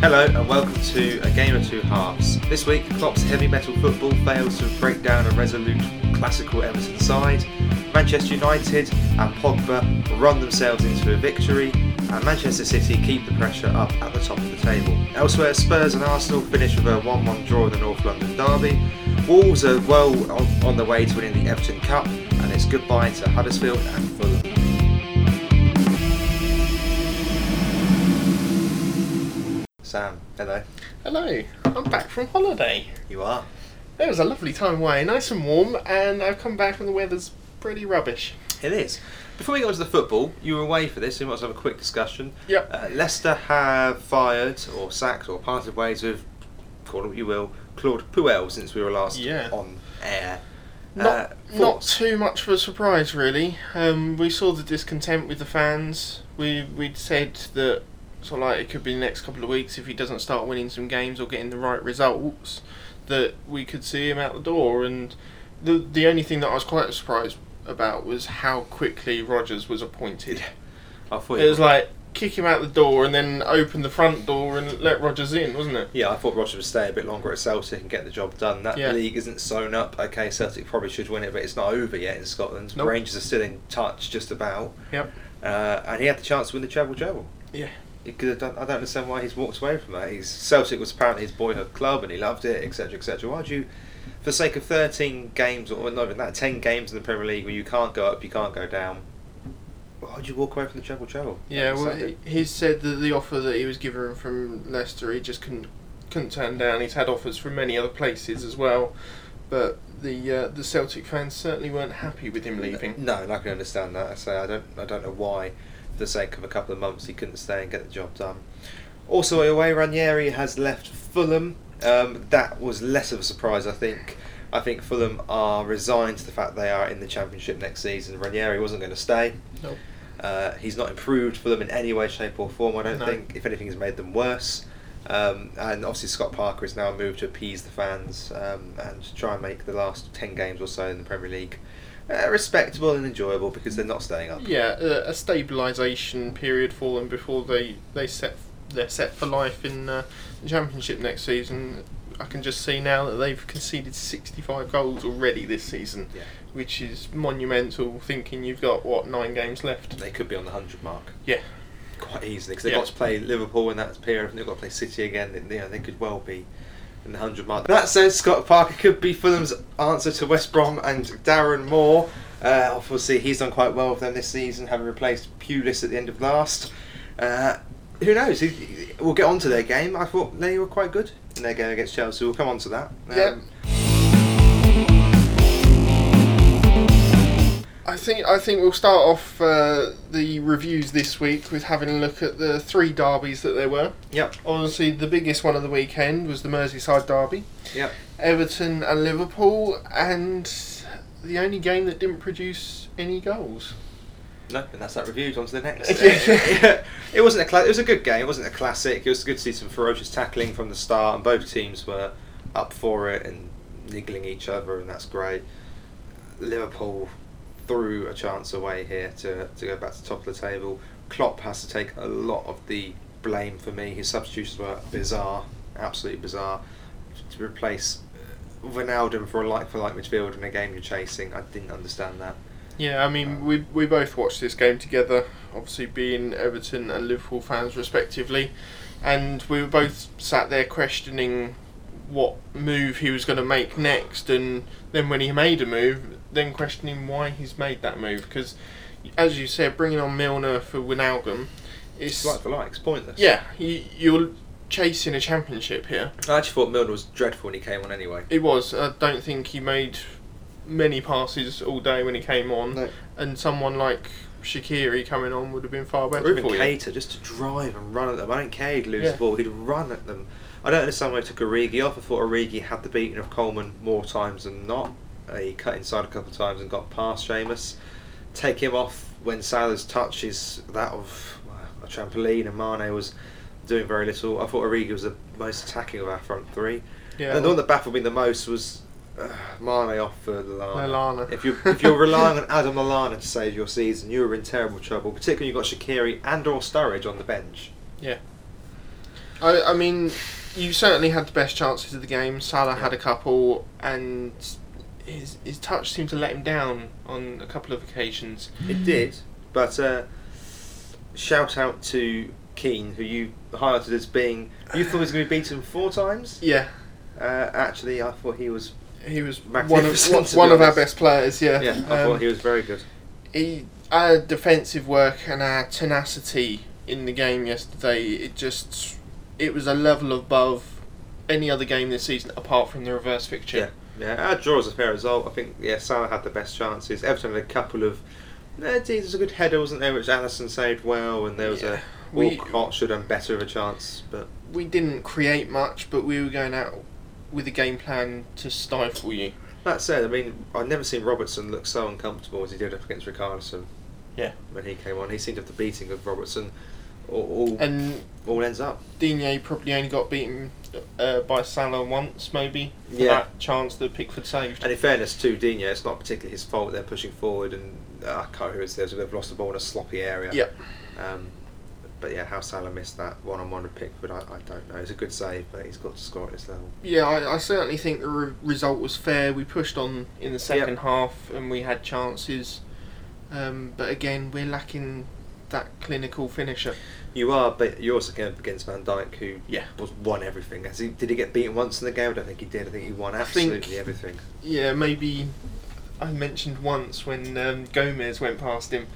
Hello and welcome to A Game of Two Halves. This week, Klopp's heavy metal football fails to break down a resolute classical Everton side. Manchester United and Pogba run themselves into a victory, and Manchester City keep the pressure up at the top of the table. Elsewhere, Spurs and Arsenal finish with a 1 1 draw in the North London Derby. Wolves are well on, on their way to winning the Everton Cup, and it's goodbye to Huddersfield and Fulham. Sam, hello. Hello, I'm back from holiday. You are? It was a lovely time away, nice and warm, and I've come back and the weather's pretty rubbish. It is. Before we go on to the football, you were away for this, so we might have a quick discussion. Yep. Uh, Leicester have fired or sacked or parted ways with, call it what you will, Claude Puel since we were last Yeah. on air. Not, Uh, not too much of a surprise, really. Um, we saw the discontent with the fans. We we'd said that sort of like it could be the next couple of weeks if he doesn't start winning some games or getting the right results, that we could see him out the door. And the the only thing that I was quite surprised about was how quickly Rodgers was appointed. I thought It was like kick him out the door and then open the front door and let Rodgers in, wasn't it? Yeah, I thought Roger would stay a bit longer at Celtic and get the job done. That Yeah. league isn't sewn up. Okay, Celtic probably should win it, but it's not over yet in Scotland. Nope. Rangers are still in touch, just about. Yep. Uh, and he had the chance to win the treble treble. Yeah. He could have done, I don't understand why he's walked away from that. He's Celtic was apparently his boyhood club and he loved it, etc., etc. Why would you, for the sake of thirteen games or not even that, ten games in the Premier League where you can't go up, you can't go down? Why would you walk away from the treble treble? Yeah, well, he, he said that the offer that he was given from Leicester, he just couldn't couldn't turn down. He's had offers from many other places as well, but the uh, the Celtic fans certainly weren't happy with him leaving. No, and I can understand that. I say I don't, I don't know why, for the sake of a couple of months, he couldn't stay and get the job done. Also away, Ranieri has left Fulham. Um, that was less of a surprise, I think. I think Fulham are resigned to the fact they are in the Championship next season. Ranieri wasn't going to stay. Nope. Uh, he's not improved Fulham in any way, shape, or form. I don't No. think. If anything, he's made them worse. Um, and obviously, Scott Parker has now moved to appease the fans um, and try and make the last ten games or so in the Premier League uh, respectable and enjoyable because they're not staying up. Yeah, a, a stabilisation period for them before they they set they're set for life in uh, the Championship next season. I can just see now that they've conceded 65 goals already this season, Yeah. which is monumental. Thinking you've got what nine games left. They could be on the hundred mark Yeah. quite easily because they've Yeah. got to play Liverpool in that period. and They've got to play City again. and, You know, they could well be in the hundred mark. That says Scott Parker could be Fulham's answer to West Brom and Darren Moore. Uh, obviously, he's done quite well with them this season, having replaced Pulis at the end of last. Uh, who knows? We'll get on to their game. I thought they were quite good in their game against Chelsea. We'll come on to that. Um, Yeah. I think I think we'll start off uh, the reviews this week with having a look at the three derbies that there were. Yep. Obviously, the biggest one of the weekend was the Merseyside derby, Yep. Everton and Liverpool, and the only game that didn't produce any goals. No, and that's that reviewed. On to the next. It wasn't a cla- it was a good game. It wasn't a classic. It was good to see some ferocious tackling from the start, and both teams were up for it and niggling each other, and that's great. Liverpool threw a chance away here to to go back to the top of the table. Klopp has to take a lot of the blame for me. His substitutions were bizarre, absolutely bizarre. To replace Ronaldo for a like for like midfield in a game you're chasing, I didn't understand that. Yeah, I mean, we we both watched this game together, obviously being Everton and Liverpool fans respectively, and we were both sat there questioning what move he was going to make next, and then when he made a move, then questioning why he's made that move because, as you said, bringing on Milner for Wijnaldum, It's it's like for like, it's pointless. yeah, you, you're chasing a championship here. I actually thought Milner was dreadful when he came on anyway. It was. I don't think he made many passes all day when he came on, No. and someone like Shaqiri coming on would have been far Or better even for you. Cater, just to drive and run at them. I don't care he'd lose Yeah. the ball, he'd run at them. I don't understand why he took Origi off. I thought Origi had the beating of Coleman more times than not. Uh, he cut inside a couple of times and got past Seamus. Take him off when Salah's touch is that of well, a trampoline and Mane was doing very little. I thought Origi was the most attacking of our front three. Yeah, and the one that baffled me the most was Mane off for Lallana. Lallana. If you if you're relying on Adam Lallana to save your season, you are in terrible trouble. Particularly you've got Shaqiri and or Sturridge on the bench. I, I mean, you certainly had the best chances of the game. Salah had a couple, and his his touch seemed to let him down on a couple of occasions. It did, but uh, shout out to Keane, who you highlighted as being you thought he was going to be beaten four times. Yeah, Uh, actually, I thought he was. He was one of one, one of our best players. Yeah, Yeah, I Um, thought he was very good. he our defensive work and our tenacity in the game yesterday. It just it was a level above any other game this season apart from the reverse fixture. Yeah, yeah. Our draw was a fair result. I think yeah, Salah had the best chances. Everton had a couple of. Geez, there's a good header, wasn't there? Which Alisson saved well, and there was Yeah. a We- Walcott should have better of a chance, but we didn't create much, but we were going out with a game plan to stifle you. that said, I mean, I've never seen Robertson look so uncomfortable as he did up against Richarlison. Yeah. When he came on, he seemed to have the beating of Robertson. All, all, And all ends up. Digne probably only got beaten uh, by Salah once, maybe. For Yeah. That chance that Pickford saved. And in fairness to Digne, it's not particularly his fault they're pushing forward, and uh, I can't remember who it is. They've lost the ball in a sloppy area. Yep. Um, but yeah, how Salah missed that one on one with Pickford, I, I don't know. It's a good save, but he's got to score at this level. Yeah, I, I certainly think the re- result was fair. We pushed on in the second half and we had chances. Um, but again, we're lacking that clinical finisher. You are, but you're also going up against Van Dijk, who Yeah. was won everything. He, did he get beaten once in the game? I don't think he did. I think he won I think- absolutely everything. Yeah, maybe I mentioned once when um, Gomez went past him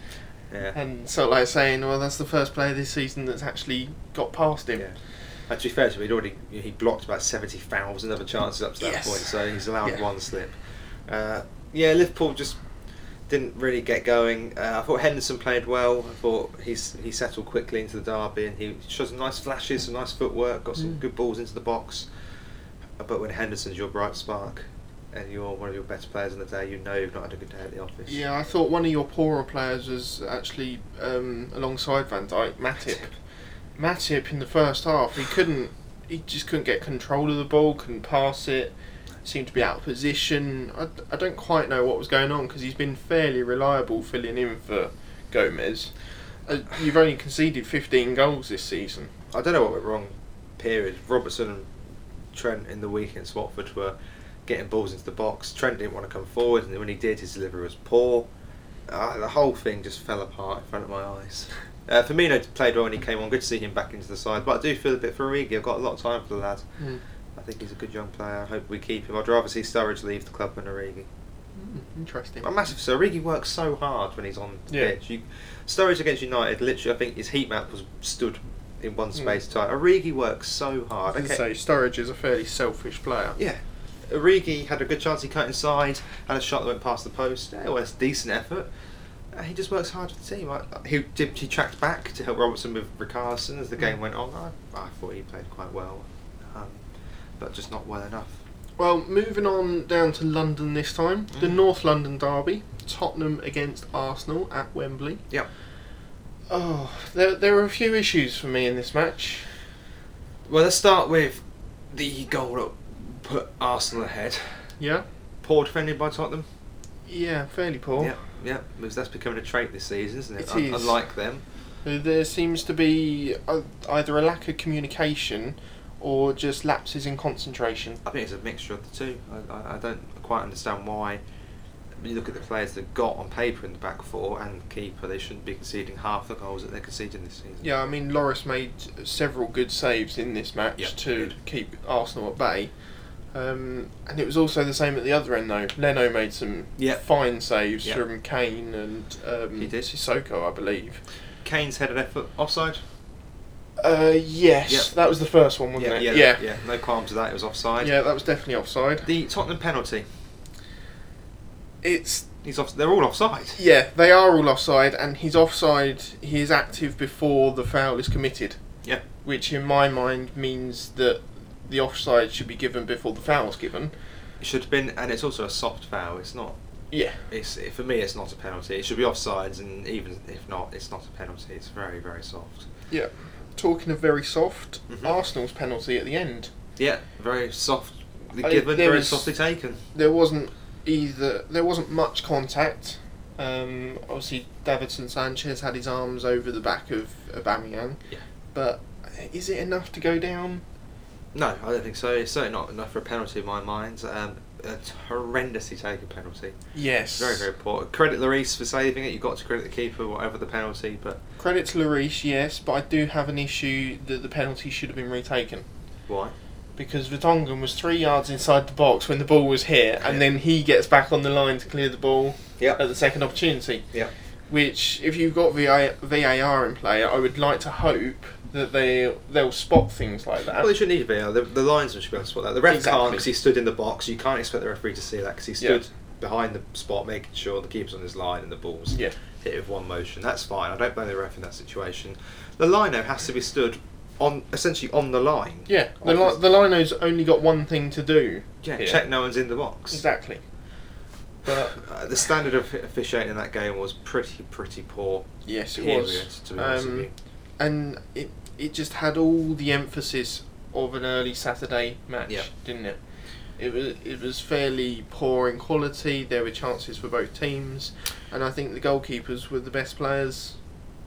Yeah. and sort of like saying, well, that's the first player this season that's actually got past him. Yeah. And to be fair to him, he'd already he blocked about seventy thousand other chances up to that Yes. point, so he's allowed Yeah. one slip. Uh, yeah, Liverpool just didn't really get going. Uh, I thought Henderson played well. I thought he's he settled quickly into the derby, and he showed some nice flashes, some nice footwork, got some Mm. good balls into the box. But when Henderson's your bright spark, and you're one of your best players in the day, you know you've not had a good day at the office. Yeah, I thought one of your poorer players was actually um, alongside Van Dijk, Matip. Matip in the first half, he couldn't, he just couldn't get control of the ball, couldn't pass it, seemed to be out of position. I, I don't quite know what was going on because he's been fairly reliable filling in for Gomez. Uh, you've only conceded 15 goals this season. I don't know what went wrong. Period. Robertson and Trent in the week against Watford were getting balls into the box. Trent didn't want to come forward, and when he did, his delivery was poor. Uh, the whole thing just fell apart in front of my eyes. Uh, Firmino played well when he came on. Good to see him back into the side, but I do feel a bit for Origi. I've got a lot of time for the lad. I think he's a good young player. I hope we keep him. I'd rather see Sturridge leave the club than Origi. Mm, interesting. I'm massive. So Origi works so hard when he's on the Yeah. pitch. You, Sturridge against United, literally, I think his heat map was stood in one Mm. space tight. Origi works so hard. I say, Sturridge is a fairly selfish player. Yeah. Origi had a good chance. He cut inside, had a shot that went past the post. Yeah, well, it's a decent effort. Uh, he just works hard for the team. I, he did. He tracked back to help Robertson with Richarlison as the game went on. I, I thought he played quite well, um, but just not well enough. Well, moving on down to London this time, the Mm. North London derby, Tottenham against Arsenal at Wembley. Yep. Oh, there there were a few issues for me in this match. Well, let's start with the goal put Arsenal ahead. Yeah, Poor defending by Tottenham. yeah, fairly poor. Yeah, yeah. Because that's becoming a trait this season, isn't it? It is. Unlike them. There seems to be uh, either a lack of communication or just lapses in concentration. I think it's a mixture of the two. I, I, I don't quite understand why. You look at the players they've got on paper in the back four and the keeper, they shouldn't be conceding half the goals that they're conceding this season. Yeah, I mean, Lloris made several good saves in this match Yep, to keep Arsenal at bay. Um, and it was also the same at the other end, though. Leno made some Yep. fine saves Yep. from Kane and um, He did. Sissoko, I believe. Kane's headed effort offside. Uh, yes, Yep. that was the first one, wasn't it? yeah, yeah, yeah. No qualms to that. It was offside. Yeah, that was definitely offside. The Tottenham penalty. It's He's off. They're all offside. yeah, they are all offside, and he's offside. He is active before the foul is committed. Yeah. Which, in my mind, means that the offside should be given before the foul's given. It should have been, and it's also a soft foul. It's not. Yeah. It's for me. It's not a penalty. It should be offsides, and even if not, it's not a penalty. It's very, very soft. Yeah. Talking of very soft, Mhm. Arsenal's penalty at the end. Yeah, very soft given very was- softly taken. there wasn't either there wasn't much contact. Um, obviously, Davinson Sanchez had his arms over the back of Aubameyang, Yeah. but is it enough to go down? No, I don't think so. It's certainly not enough for a penalty in my mind. Um, a horrendously taken penalty. Yes. Very, very poor. Credit Lloris for saving it. You've got to credit the keeper, whatever the penalty, but Credit to Lloris, yes, but I do have an issue that the penalty should have been retaken why? because Vertonghen was three yards inside the box when the ball was here, and then he gets back on the line to clear the ball Yeah. at the second opportunity. Yeah. Which, if you've got VI, VAR in play, I would like to hope that they they'll spot things like that. Well, they shouldn't need to be. uh, The, the linesman should be able to spot that. The ref Exactly. can't because he stood in the box. You can't expect the referee to see that because he Yeah. stood behind the spot, making sure the keeper's on his line and the ball's Yeah. hit with one motion. That's fine. I don't blame the ref in that situation. The lino has to be stood on essentially on the line. Yeah, the li- the lino's only got one thing to do. Yeah, here. check no one's in the box. Exactly. But Uh, the standard of officiating in that game was pretty, pretty poor. yes, it period, was. To be honest with Um, you. and it it just had all the emphasis of an early Saturday match, Yeah. didn't it? It was it was fairly poor in quality. There were chances for both teams, and I think the goalkeepers were the best players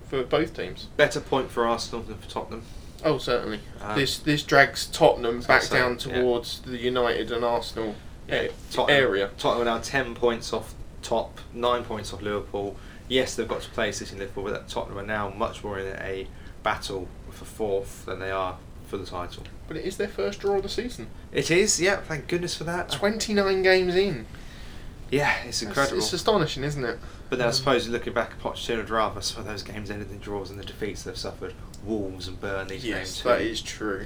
for both teams. Better point for Arsenal than for Tottenham. Oh, certainly. Um, this this drags Tottenham back say, down yeah. towards the United and Arsenal a- Tottenham, area. Tottenham are now ten points off top, nine points off Liverpool. Yes, they've got to play City and Liverpool, but Tottenham are now much more in a battle for fourth than they are for the title. But it is their first draw of the season. It is, yeah. Thank goodness for that. Twenty nine games in. Yeah, it's incredible. It's astonishing, isn't it? But then I Um, suppose looking back at Pochettino would rather some of those games ended in draws and the defeats they've suffered. Wolves and Burnley games Yes, too. that is true.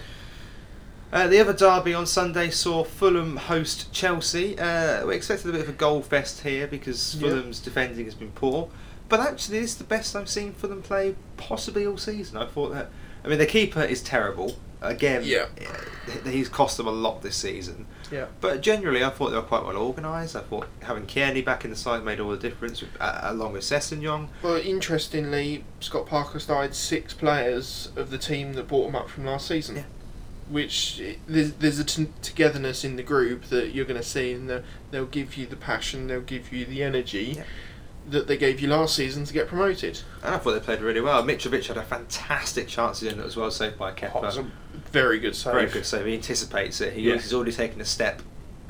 Uh, the other derby on Sunday saw Fulham host Chelsea. Uh, we expected a bit of a goal fest here because Yeah. Fulham's defending has been poor. But actually, this is the best I've seen Fulham play possibly all season. I thought that. I mean, the keeper is terrible. Again, Yeah. uh, he's cost them a lot this season. Yeah. But generally, I thought they were quite well organised. I thought having Cairney back in the side made all the difference, uh, along with Sessegnon. Well, interestingly, Scott Parker started six players of the team that brought him up from last season. Yeah. Which there's, there's a t- togetherness in the group that you're going to see, and they'll, they'll give you the passion, they'll give you the energy Yeah. that they gave you last season to get promoted. And I thought they played really well. Mitrovic had a fantastic chance in it as well, saved by Kepa. very good save. Very good save. He anticipates it. He, Yeah. He's already taken a step,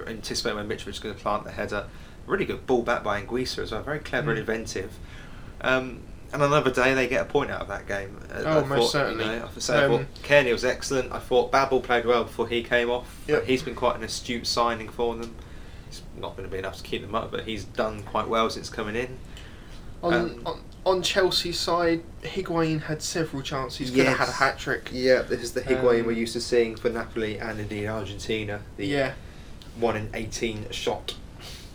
anticipating when Mitrovic's going to plant the header. Really good ball back by Anguissa as well. Very clever and Mm. inventive. Um, and another day they get a point out of that game. Uh, Oh, I most thought, certainly. You know, I I Um, thought Cairney was excellent. I thought Babel played well before he came off. Yep. He's been quite an astute signing for them. It's not going to be enough to keep them up, but he's done quite well since coming in. On, Um, on on Chelsea's side, Higuain had several chances. Could have had a hat trick. Yeah, this is the Higuain Um, we're used to seeing for Napoli and indeed Argentina. The Yeah. one in 18 shot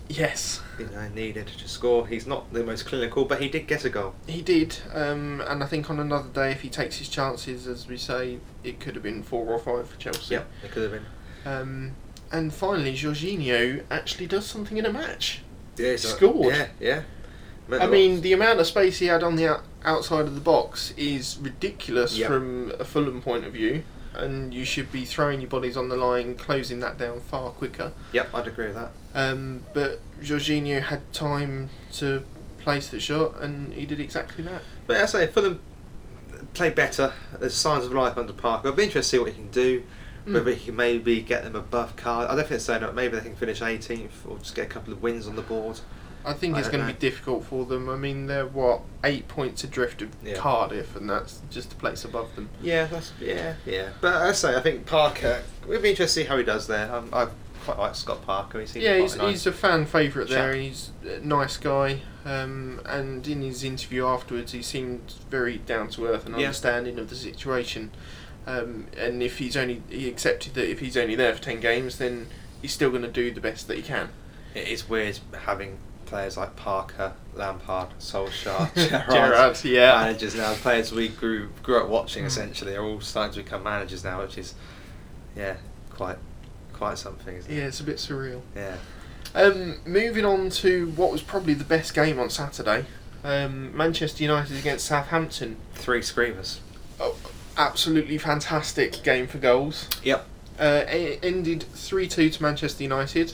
Yes. You know, needed to score. He's not the most clinical, but he did get a goal. He did, um, and I think on another day, if he takes his chances, as we say, it could have been four or five for Chelsea. Yeah, it could have been. Um, and finally, Jorginho actually does something in a match. Yeah, He scored. Yeah, yeah. I mean, the amount of space he had on the outside of the box is ridiculous Yep. from a Fulham point of view, and you should be throwing your bodies on the line, closing that down far quicker. Yep, I'd agree with that. Um, but Jorginho had time to place the shot, and he did exactly that. But I say Fulham play better. There's signs of life under Parker. I'd be interested to see what he can do. Mm. Whether he can maybe get them above card. I don't think saying that. Maybe they can finish 18th or just get a couple of wins on the board. I think I it's going to be difficult for them. I mean, they're what eight points adrift of Yeah. Cardiff, and that's just a place above them. Yeah, that's yeah, yeah. But I say I think Parker. We'd be interested to see how he does there. Um, I quite like Scott Parker. He seems yeah, he's, a nice he's a fan favourite there. He's a nice guy, um, and in his interview afterwards, he seemed very down to earth and Yeah. understanding of the situation. Um, and if he's only he accepted that if he's only there for ten games, then he's still going to do the best that he can. It is weird having players like Parker, Lampard, Solskjaer, Gerrard, Gerrard, yeah. managers now. Players we grew grew up watching Mm. essentially are all starting to become managers now, which is yeah quite quite something. Isn't Yeah, it? it's a bit surreal. Yeah. Um, moving on to what was probably the best game on Saturday, um, Manchester United against Southampton. Three screamers. Oh, absolutely fantastic game for goals. Yep. Uh, it ended 3 2 to Manchester United.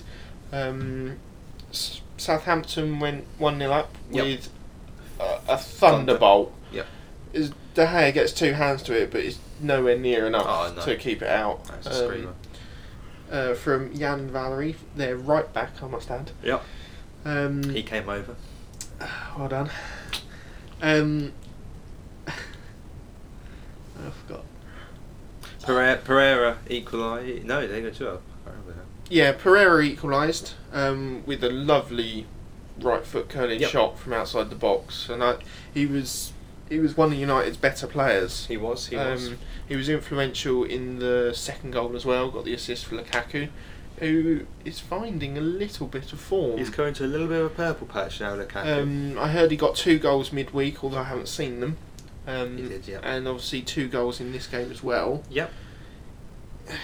Um, Southampton went 1 0 up Yep. with a, a thunderbolt. Yep. Is De Gea gets two hands to it, but it's nowhere near enough Oh, no. to keep it out. That's a Um, screamer. uh, from Yan Valery, their right back, I must add. Yep. Um, He came over. well done. Um, I forgot. Pereira, Pereira equalised. No, they go two up. I remember that. Yeah, Pereira equalised um, with a lovely right foot curling Yep. shot from outside the box, and I, he was he was one of United's better players. He was. He was. Um, he was influential in the second goal as well. Got the assist for Lukaku, who is finding a little bit of form. He's going to a little bit of a purple patch now, Lukaku. Um, I heard he got two goals midweek, although I haven't seen them. Um, He did, yeah. And obviously two goals in this game as well. Yep.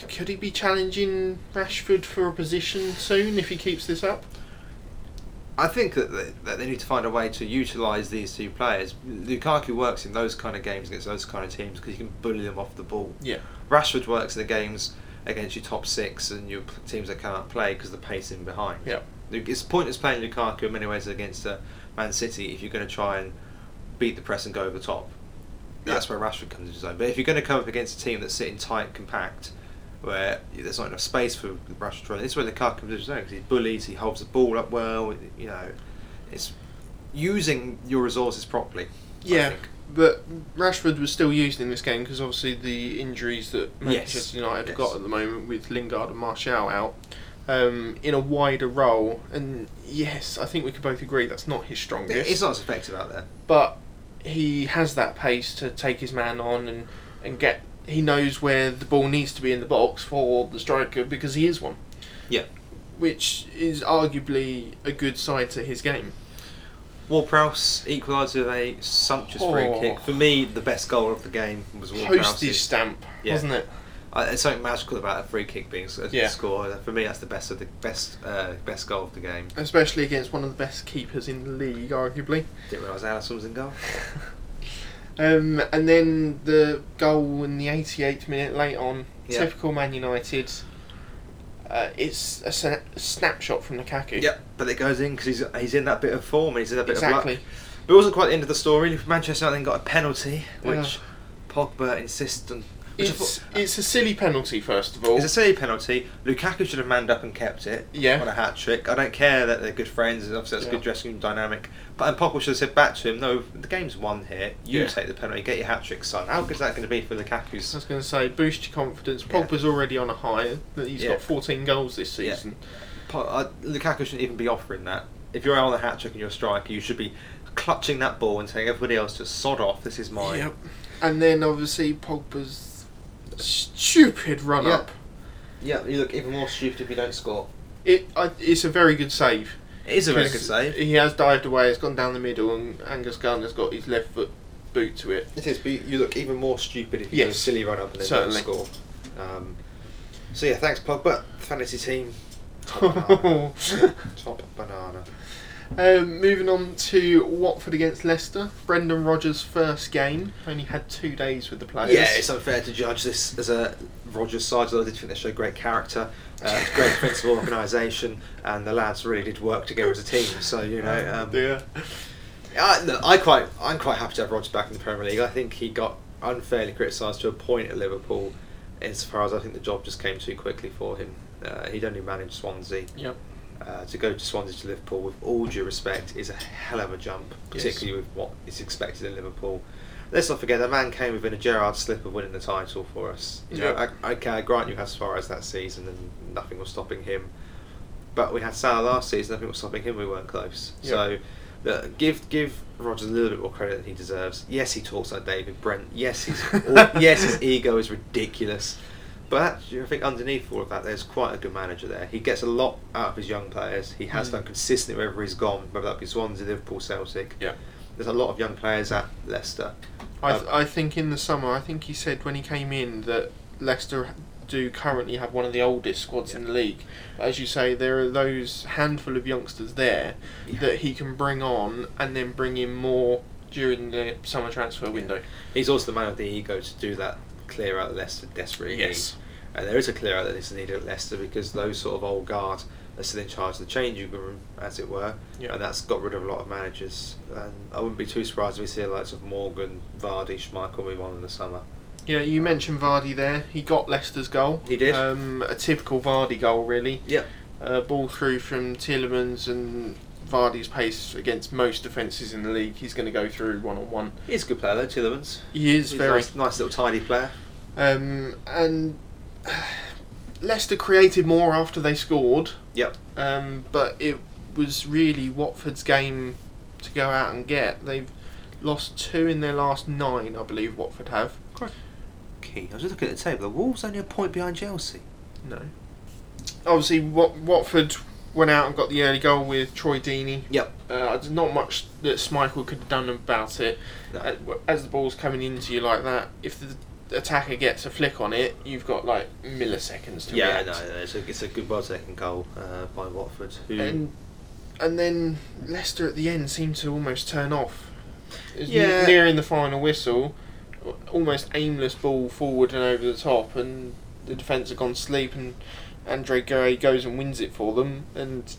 Could he be challenging Rashford for a position soon if he keeps this up? I think that they, that they need to find a way to utilise these two players. Lukaku works in those kind of games against those kind of teams because you can bully them off the ball. Yeah. Rashford works in the games against your top six and your teams that can't play because the pace in behind. Yeah. It's pointless playing Lukaku in many ways against uh, Man City if you're going to try and beat the press and go over the top. That's where Rashford comes into his own. But if you're going to come up against a team that's sitting tight, compact, where there's not enough space for Rashford to run, this is where Lukaku comes into because he bullies, he holds the ball up well. You know, it's using your resources properly. Yeah. But Rashford was still used in this game because obviously the injuries that Yes. Manchester United Yes. have got at the moment with Lingard and Martial out um, in a wider role. And yes, I think we could both agree that's not his strongest. It's not as effective out there. but he has that pace to take his man on and, and get. He knows where the ball needs to be in the box for the striker because he is one. Yeah. Which is arguably a good side to his game. Ward-Prowse equalised with a sumptuous free Oh. kick. For me, the best goal of the game was Postage Ward-Prowse's. stamp, Yeah. wasn't it? Uh, there's something magical about a free kick being a Yeah. score. For me, that's the best of the best uh, best goal of the game. Especially against one of the best keepers in the league, arguably. Didn't realise Alisson was in goal. Um, and then the goal in the 88th minute late on, Yeah. typical Man United. Uh, it's a sna- snapshot from Lukaku. Yep, but it goes in because he's he's in that bit of form and he's in that bit Exactly. of luck. But it wasn't quite the end of the story. Manchester United then got a penalty, which Pogba insists on. I It's it's a silly penalty, first of all. It's a silly penalty. Lukaku should have manned up and kept it Yeah. on a hat trick. I don't care that they're good friends, and obviously that's Yeah. good dressing room dynamic. But and Pogba should have said back to him, "No, the game's won here. You Yeah. take the penalty, get your hat trick, son." How good is that going to be for Lukaku? I was going to say, boost your confidence. Yeah. Already on a high. that He's got 14 goals this season. Po- uh, Lukaku shouldn't even be offering that. If you're on the hat trick and you're a striker, you should be clutching that ball and telling everybody else to sod off. This is mine. Yep. And then obviously Pogba's stupid run Yeah. up. Yeah, you look even more stupid if you don't score. It I, it's a very good save. It is a very good save. He has dived away. It's gone down the middle, and Angus Gardner's got his left foot boot to it. It is, but you- look even more stupid if you do a silly run up and then Certainly. don't score. Um, so yeah, thanks Pogba. Fantasy team. Top banana. Top banana. Um, moving on to Watford against Leicester. Brendan Rodgers' first game. Only had two days with the players. Yeah, it's unfair to judge this as a Rodgers side, although I did think they showed great character, uh, great defensive organisation, and the lads really did work together as a team. So you know, um, yeah. I, look, I quite, I'm quite happy to have Rodgers back in the Premier League. I think he got unfairly criticised to a point at Liverpool, insofar as I think the job just came too quickly for him. Uh, he'd only managed Swansea. Yep. Uh, to go to Swansea to Liverpool, with all due respect, is a hell of a jump, Yes. particularly with what is expected in Liverpool. Let's not forget, the man came within a Gerrard slip of winning the title for us. You know, Yep. I, okay, I grant you had Suarez that season, and nothing was stopping him. But we had Salah last season, nothing was stopping him. We weren't close. Yep. So, look, give give Rodgers a little bit more credit than he deserves. Yes, he talks like David Brent. Yes, he's yes, his ego is ridiculous. But actually, I think underneath all of that, there's quite a good manager there. He gets a lot out of his young players. He has Mm. done consistently wherever he's gone, whether that be Swansea, Liverpool, Celtic. Yeah. There's a lot of young players at Leicester. I, Um, I think in the summer, I think he said when he came in that Leicester do currently have one of the oldest squads in the league. But as you say, there are those handful of youngsters there Yeah. that he can bring on and then bring in more during the summer transfer window. He's also the man of the ego to do that, clear out Leicester desperately. Yes. And there is a clear out that is needed at Leicester because those sort of old guard are still in charge of the changing room, as it were, Yeah. and that's got rid of a lot of managers. And I wouldn't be too surprised if we see the likes of Morgan, Vardy, Schmeichel move on in the summer. Yeah, you mentioned Vardy there. He got Leicester's goal. He did. Um, a typical Vardy goal, really. Yep. Uh, ball through from Tielemans and Vardy's pace against most defences in the league. He's going to go through one on one. He's a good player though, Tielemans. He is He's very. nice, nice little tidy player. Um, and Leicester created more after they scored, Yep. um, but it was really Watford's game to go out and get. They've lost two in their last nine, I believe. Watford have. Key. I was just looking at the table. The Wolves only a point behind Chelsea. No. Obviously, Wat- Watford went out and got the early goal with Troy Deeney. Yep. Uh, there's not much that Schmeichel could have done about it. No. Uh, As the ball's coming into you like that, if the attacker gets a flick on it, you've got like milliseconds to Yeah, react. no, no, it's a, it's a good well taken goal uh, by Watford. Who, And and then Leicester at the end seemed to almost turn off. Yeah. n- nearing the final whistle, almost aimless ball forward and over the top, and the defence had gone to sleep, and Andre Gray goes and wins it for them, and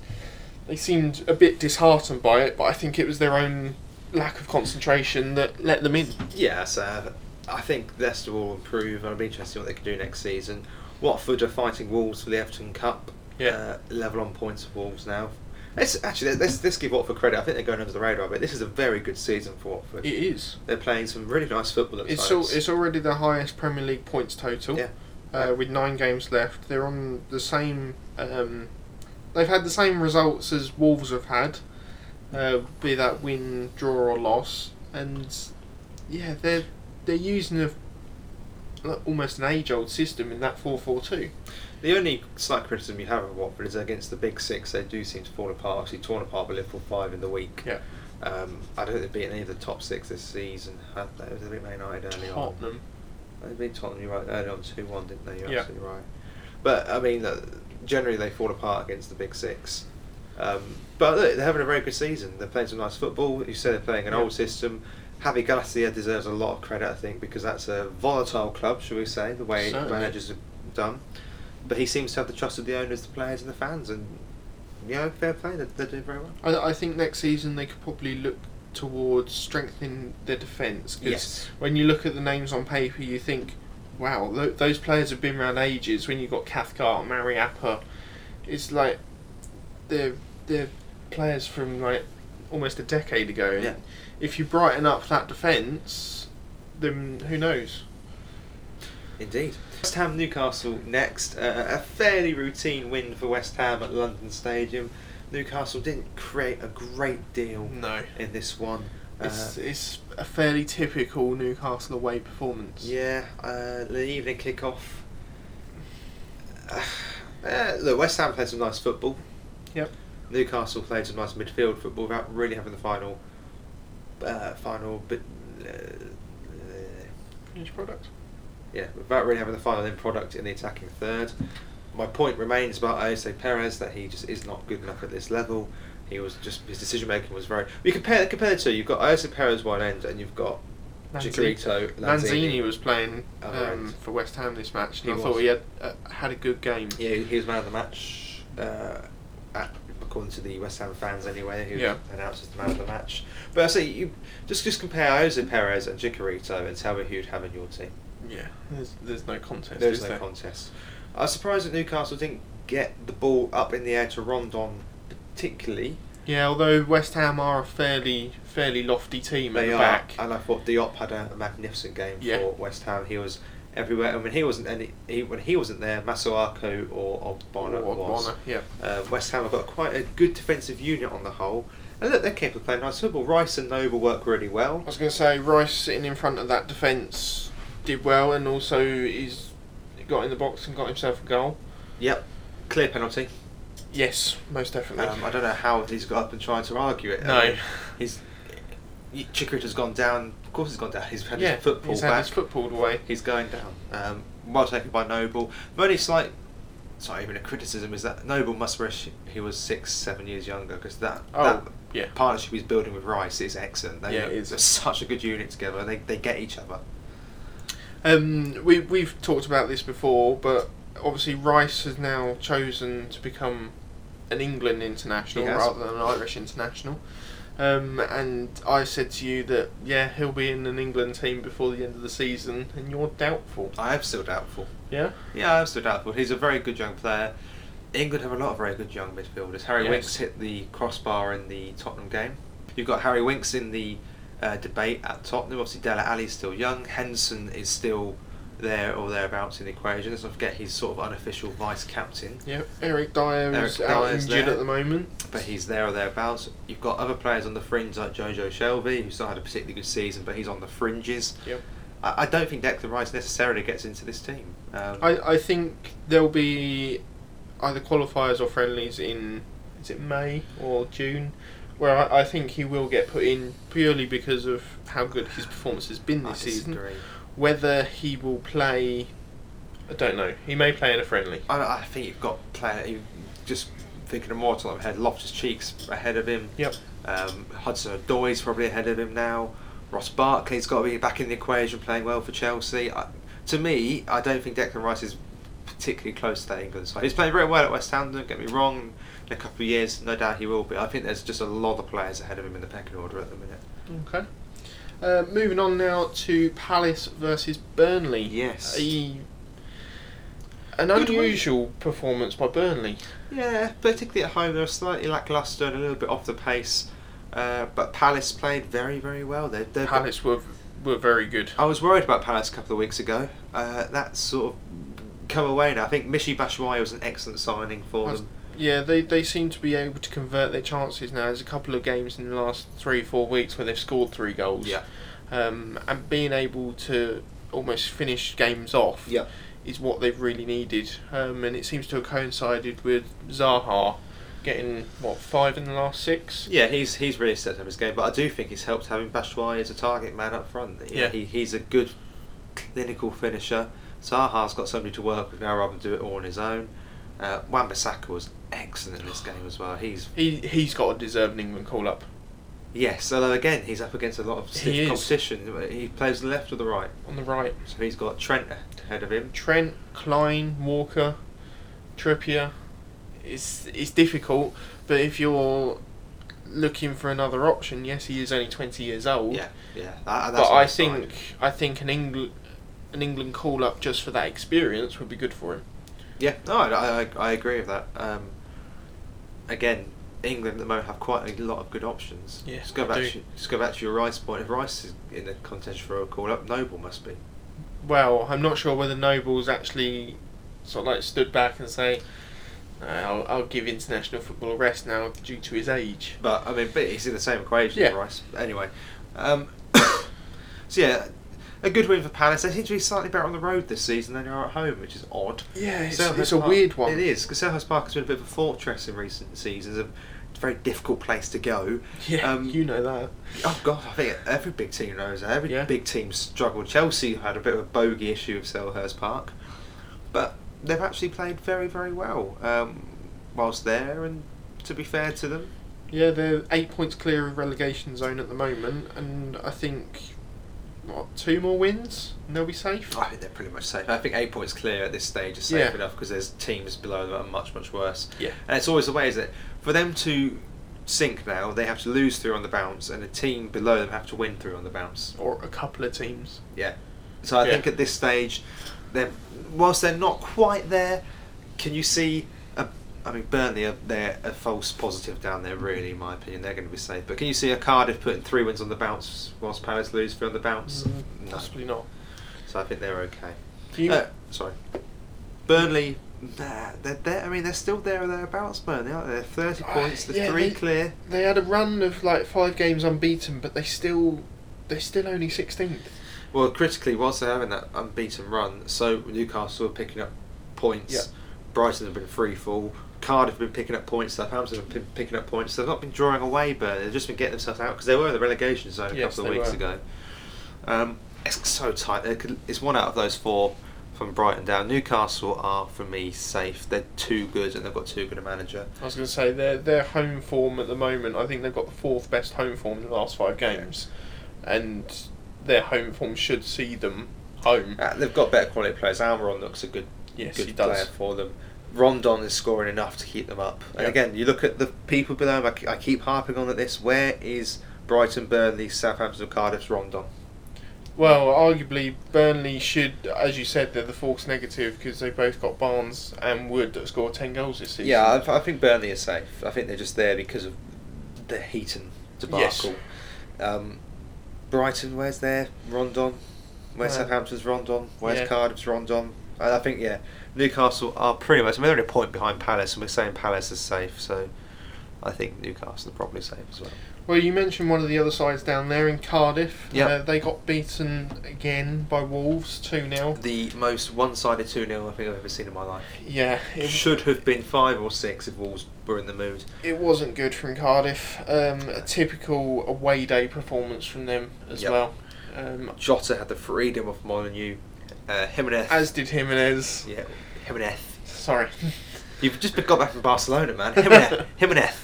they seemed a bit disheartened by it. But I think it was their own lack of concentration that let them in. yeah, so I think Leicester will improve. and I'll be interested in what they can do next season. Watford are fighting Wolves for the Everton Cup. Uh, level on points of Wolves now. Let's actually let's, let's give Watford credit. I think they're going under the radar, but this is a very good season for Watford. it is. They're playing some really nice football at It's al- it's already the highest Premier League points total. Yeah. Uh, with nine games left, they're on the same. Um, they've had the same results as Wolves have had, uh, be that win, draw, or loss, and yeah, they're they're using a almost an age-old system in that four-four-two. The only slight criticism you have of Watford is against the big six. They do seem to fall apart. Actually, torn apart by Liverpool five in the week. Yeah. Um, I don't think they've beaten any of the top six this season. Have they? They beat Man United early on. Tottenham. They beat Tottenham. You're right. Early on two one, didn't they? You're Yeah. absolutely right. But I mean, uh, generally they fall apart against the big six. Um, but look, they're having a very good season. They're playing some nice football. You said they're playing an Yeah. old system. Javi Gracia deserves a lot of credit, I think, because that's a volatile club, shall we say, the way Certainly. managers have done. But he seems to have the trust of the owners, the players, and the fans, and you know, fair play. They're, they're doing very well. I, I think next season they could probably look towards strengthening their defence. 'cause Yes. when you look at the names on paper, you think, wow, th- those players have been around ages. When you've got Cathcart, Mariappa, it's like they're, they're players from like almost a decade ago. Yeah. If you brighten up that defence, then who knows? Indeed. West Ham Newcastle next. Uh, a fairly routine win for West Ham at London Stadium. Newcastle didn't create a great deal No. in this one. It's, Uh, it's a fairly typical Newcastle away performance. yeah, uh, the evening kick-off. Uh, look, West Ham played some nice football. Yep. Newcastle played some nice midfield football without really having the final, uh, final bit. Uh, Finished product. yeah, without really having the final end product in the attacking third. My point remains about Ayoze Perez that he just is not good enough at this level. He was just his decision making was very. You compare compare the two. You've got Ayoze Perez one end, and you've got Chicharito, Lanzini was playing um, for West Ham this match, and He I thought he had uh, had a good game. Yeah, he was man of the match. Uh, at, according to the West Ham fans, anyway, who Yeah. announced as the man of the match. But I say you just just compare Ayoze Perez and Chicharito and tell me who you'd have in your team. Yeah, there's, there's no contest. There's no there? contest. I was surprised that Newcastle didn't get the ball up in the air to Rondon, particularly. Yeah, although West Ham are a fairly fairly lofty team at They the are, back. and I thought Diop had a, a magnificent game Yeah. for West Ham. He was everywhere, and when he wasn't any, he, when he wasn't there, Masuaku or Ogbonna was. Yeah. Uh, West Ham have got quite a good defensive unit on the whole, and look, they're capable of playing nice football. Rice and Noble work really well. I was going to say Rice sitting in front of that defence did well, and also he's got in the box and got himself a goal. Yep, clear penalty. Yes, most definitely. Um, I don't know how he's got up and tried to argue it. I No. mean, he's Chicharito's gone down. Of course, he's gone down. He's had yeah, his football he's back. his foot pulled away. He's going down. Um, well taken by Noble. The only slight, sorry, even a criticism is that Noble must wish he was six, seven years younger because that, Oh, that yeah. partnership he's building with Rice is excellent. They, Yeah. They're such a good unit together. They, they get each other. Um, we we've talked about this before, but obviously Rice has now chosen to become an England international rather than an Irish international. Um, and I said to you that yeah he'll be in an England team before the end of the season, and you're doubtful. I am still doubtful. Yeah. Yeah, I'm still doubtful. He's a very good young player. England have a lot of very good young midfielders. Harry Yes. Winks hit the crossbar in the Tottenham game. You've got Harry Winks in the uh, debate at Tottenham. Obviously, Dele Alli's still young. Henson is still there or thereabouts in the equation. Let's not forget he's sort of unofficial vice captain, Yeah. Eric Dier is Eric out Dier's injured there. at the moment. but he's there or thereabouts. You've got other players on the fringe like Jonjo Shelvey, who's not had a particularly good season, but he's on the fringes. Yep. I, I don't think Declan Rice necessarily gets into this team. Um, I, I think there'll be either qualifiers or friendlies in is it May or June, where I, I think he will get put in purely because of how good his performance has been this season. Whether he will play, I don't know. He may play in a friendly. I, I think you've got player. You just thinking of more top ahead. Loftus Cheeks ahead of him. Yep. Um, Hudson Odoi probably ahead of him now. Ross Barkley's got to be back in the equation, playing well for Chelsea. I, to me, I don't think Declan Rice is particularly close to that England side. He's playing very well at West Ham. Don't get me wrong. In a couple of years, no doubt he will be. I think there's just a lot of players ahead of him in the pecking order at the minute. Okay. Uh, moving on now to Palace versus Burnley. Yes. A, an Good win. unusual performance by Burnley. Yeah, particularly at home, they were slightly lacklustre and a little bit off the pace. Uh, but Palace played very, very well. They, Palace were were very good. I was worried about Palace a couple of weeks ago. Uh, that's sort of come away now. I think Michy Batshuayi was an excellent signing for them. Yeah, they, they seem to be able to convert their chances now. There's a couple of games in the last three, four weeks where they've scored three goals. Yeah. Um, and being able to almost finish games off Yeah. is what they've really needed. Um, and it seems to have coincided with Zaha getting, what, five in the last six? Yeah, he's he's really stepped up his game, but I do think it's helped having Batshuayi as a target man up front. Know, Yeah. he, he's a good clinical finisher. Zaha's got somebody to work with now rather than do it all on his own. Uh, Wan-Bissaka was excellent in this game as well. He's He, he's got a deserved England call up yes, although again he's up against a lot of He stiff is. competition. He plays the left or the right, on the right. so he's got Trent ahead of him. Trent, Clyne, Walker, Trippier. It's it's difficult, but if you're looking for another option, yes, he is only twenty years old. Yeah, yeah. That, but I think I think an England an England call up just for that experience would be good for him. Yeah, no, I, I, I agree with that. Um, again, England at the moment have quite a lot of good options. Yeah, just go back. To, just go back to your Rice point. If Rice is in the contention for a call up, Noble must be. Well, I'm not sure whether Noble's actually sort of like stood back and say, "Uh, I'll, I'll give international football a rest now due to his age. But I mean, but he's in the same equation Yeah. as Rice. Anyway, um, so yeah, a good win for Palace. They seem to be slightly better on the road this season than they are at home, which is odd. Yeah, it's, Selhurst it's a Park- weird one. It is because Selhurst Park has been a bit of a fortress in recent seasons. A very difficult place to go. Yeah, Um, you know that. Oh god, I think every big team knows that. Every Yeah. big team struggled. Chelsea had a bit of a bogey issue of Selhurst Park, but they've actually played very, very well um, whilst there. And to be fair to them, Yeah, they're eight points clear of relegation zone at the moment, and I think what two more wins and they'll be safe. I think they're pretty much safe. I think eight points clear at this stage is safe Yeah. enough because there's teams below them that are much, much worse. Yeah. And it's always the way, is it? For them to sink now, they have to lose through on the bounce, and a team below them have to win through on the bounce. Or a couple of teams. Yeah. So I Yeah. think at this stage, they're whilst they're not quite there, can you see? I mean, Burnley are they're a false positive down there. Really, in my opinion, they're going to be safe. But can you see a Cardiff putting three wins on the bounce whilst Palace lose three on the bounce? Mm, No. Possibly not. So I think they're okay. You, Uh, sorry, Burnley. Nah, they're, they're, I mean, they're still there or thereabouts, Burnley, aren't they? They're 30 Uh, points, they're yeah, three they- clear. they had a run of like five games unbeaten, but they still they're still only sixteenth. Well, critically, whilst they're having that unbeaten run, so Newcastle are picking up points. Yeah. Brighton have been free fall. Cardiff have been picking up points. Southampton have been picking up points. They've not been drawing away, but they've just been getting themselves out because they were in the relegation zone a Yes, couple of weeks were. ago. Um, it's so tight. Could, it's one out of those four from Brighton down. Newcastle are, for me, safe. They're too good and they've got too good a manager. I was going to say their their home form at the moment. I think they've got the fourth best home form in the last five games, and their home form should see them home. Uh, they've got better quality players. Almiron looks a good Yes, good he does. player for them. Rondon is scoring enough to keep them up. And again, you look at the people below him. I, I keep harping on at this. Where is Brighton, Burnley, Southampton, Cardiff's Rondon? Well, arguably Burnley should, as you said, they're the false negative because they both got Barnes and Wood that scored ten goals this season. Yeah, I, I think Burnley are safe. I think they're just there because of the Heaton debacle. Um, Brighton, where's their Rondon? Where's Uh, Southampton's Rondon? Where's yeah. Cardiff's Rondon? And I think yeah, Newcastle are pretty much. I mean, they're only a point behind Palace, and we're saying Palace is safe. So I think Newcastle are probably safe as well. Well, you mentioned one of the other sides down there in Cardiff. Yeah. Uh, they got beaten again by Wolves 2 0. The most one-sided two 0 I think I've ever seen in my life. Yeah, it, Should have been five or six if Wolves were in the mood. it wasn't good from Cardiff. Um, a typical away day performance from them as Yep. well. Um, Jota had the freedom of Molineux. Uh, Jimenez. as did Jimenez. yeah, Jimenez. Sorry. You've just got back from Barcelona, man. Jimenez. Jimenez.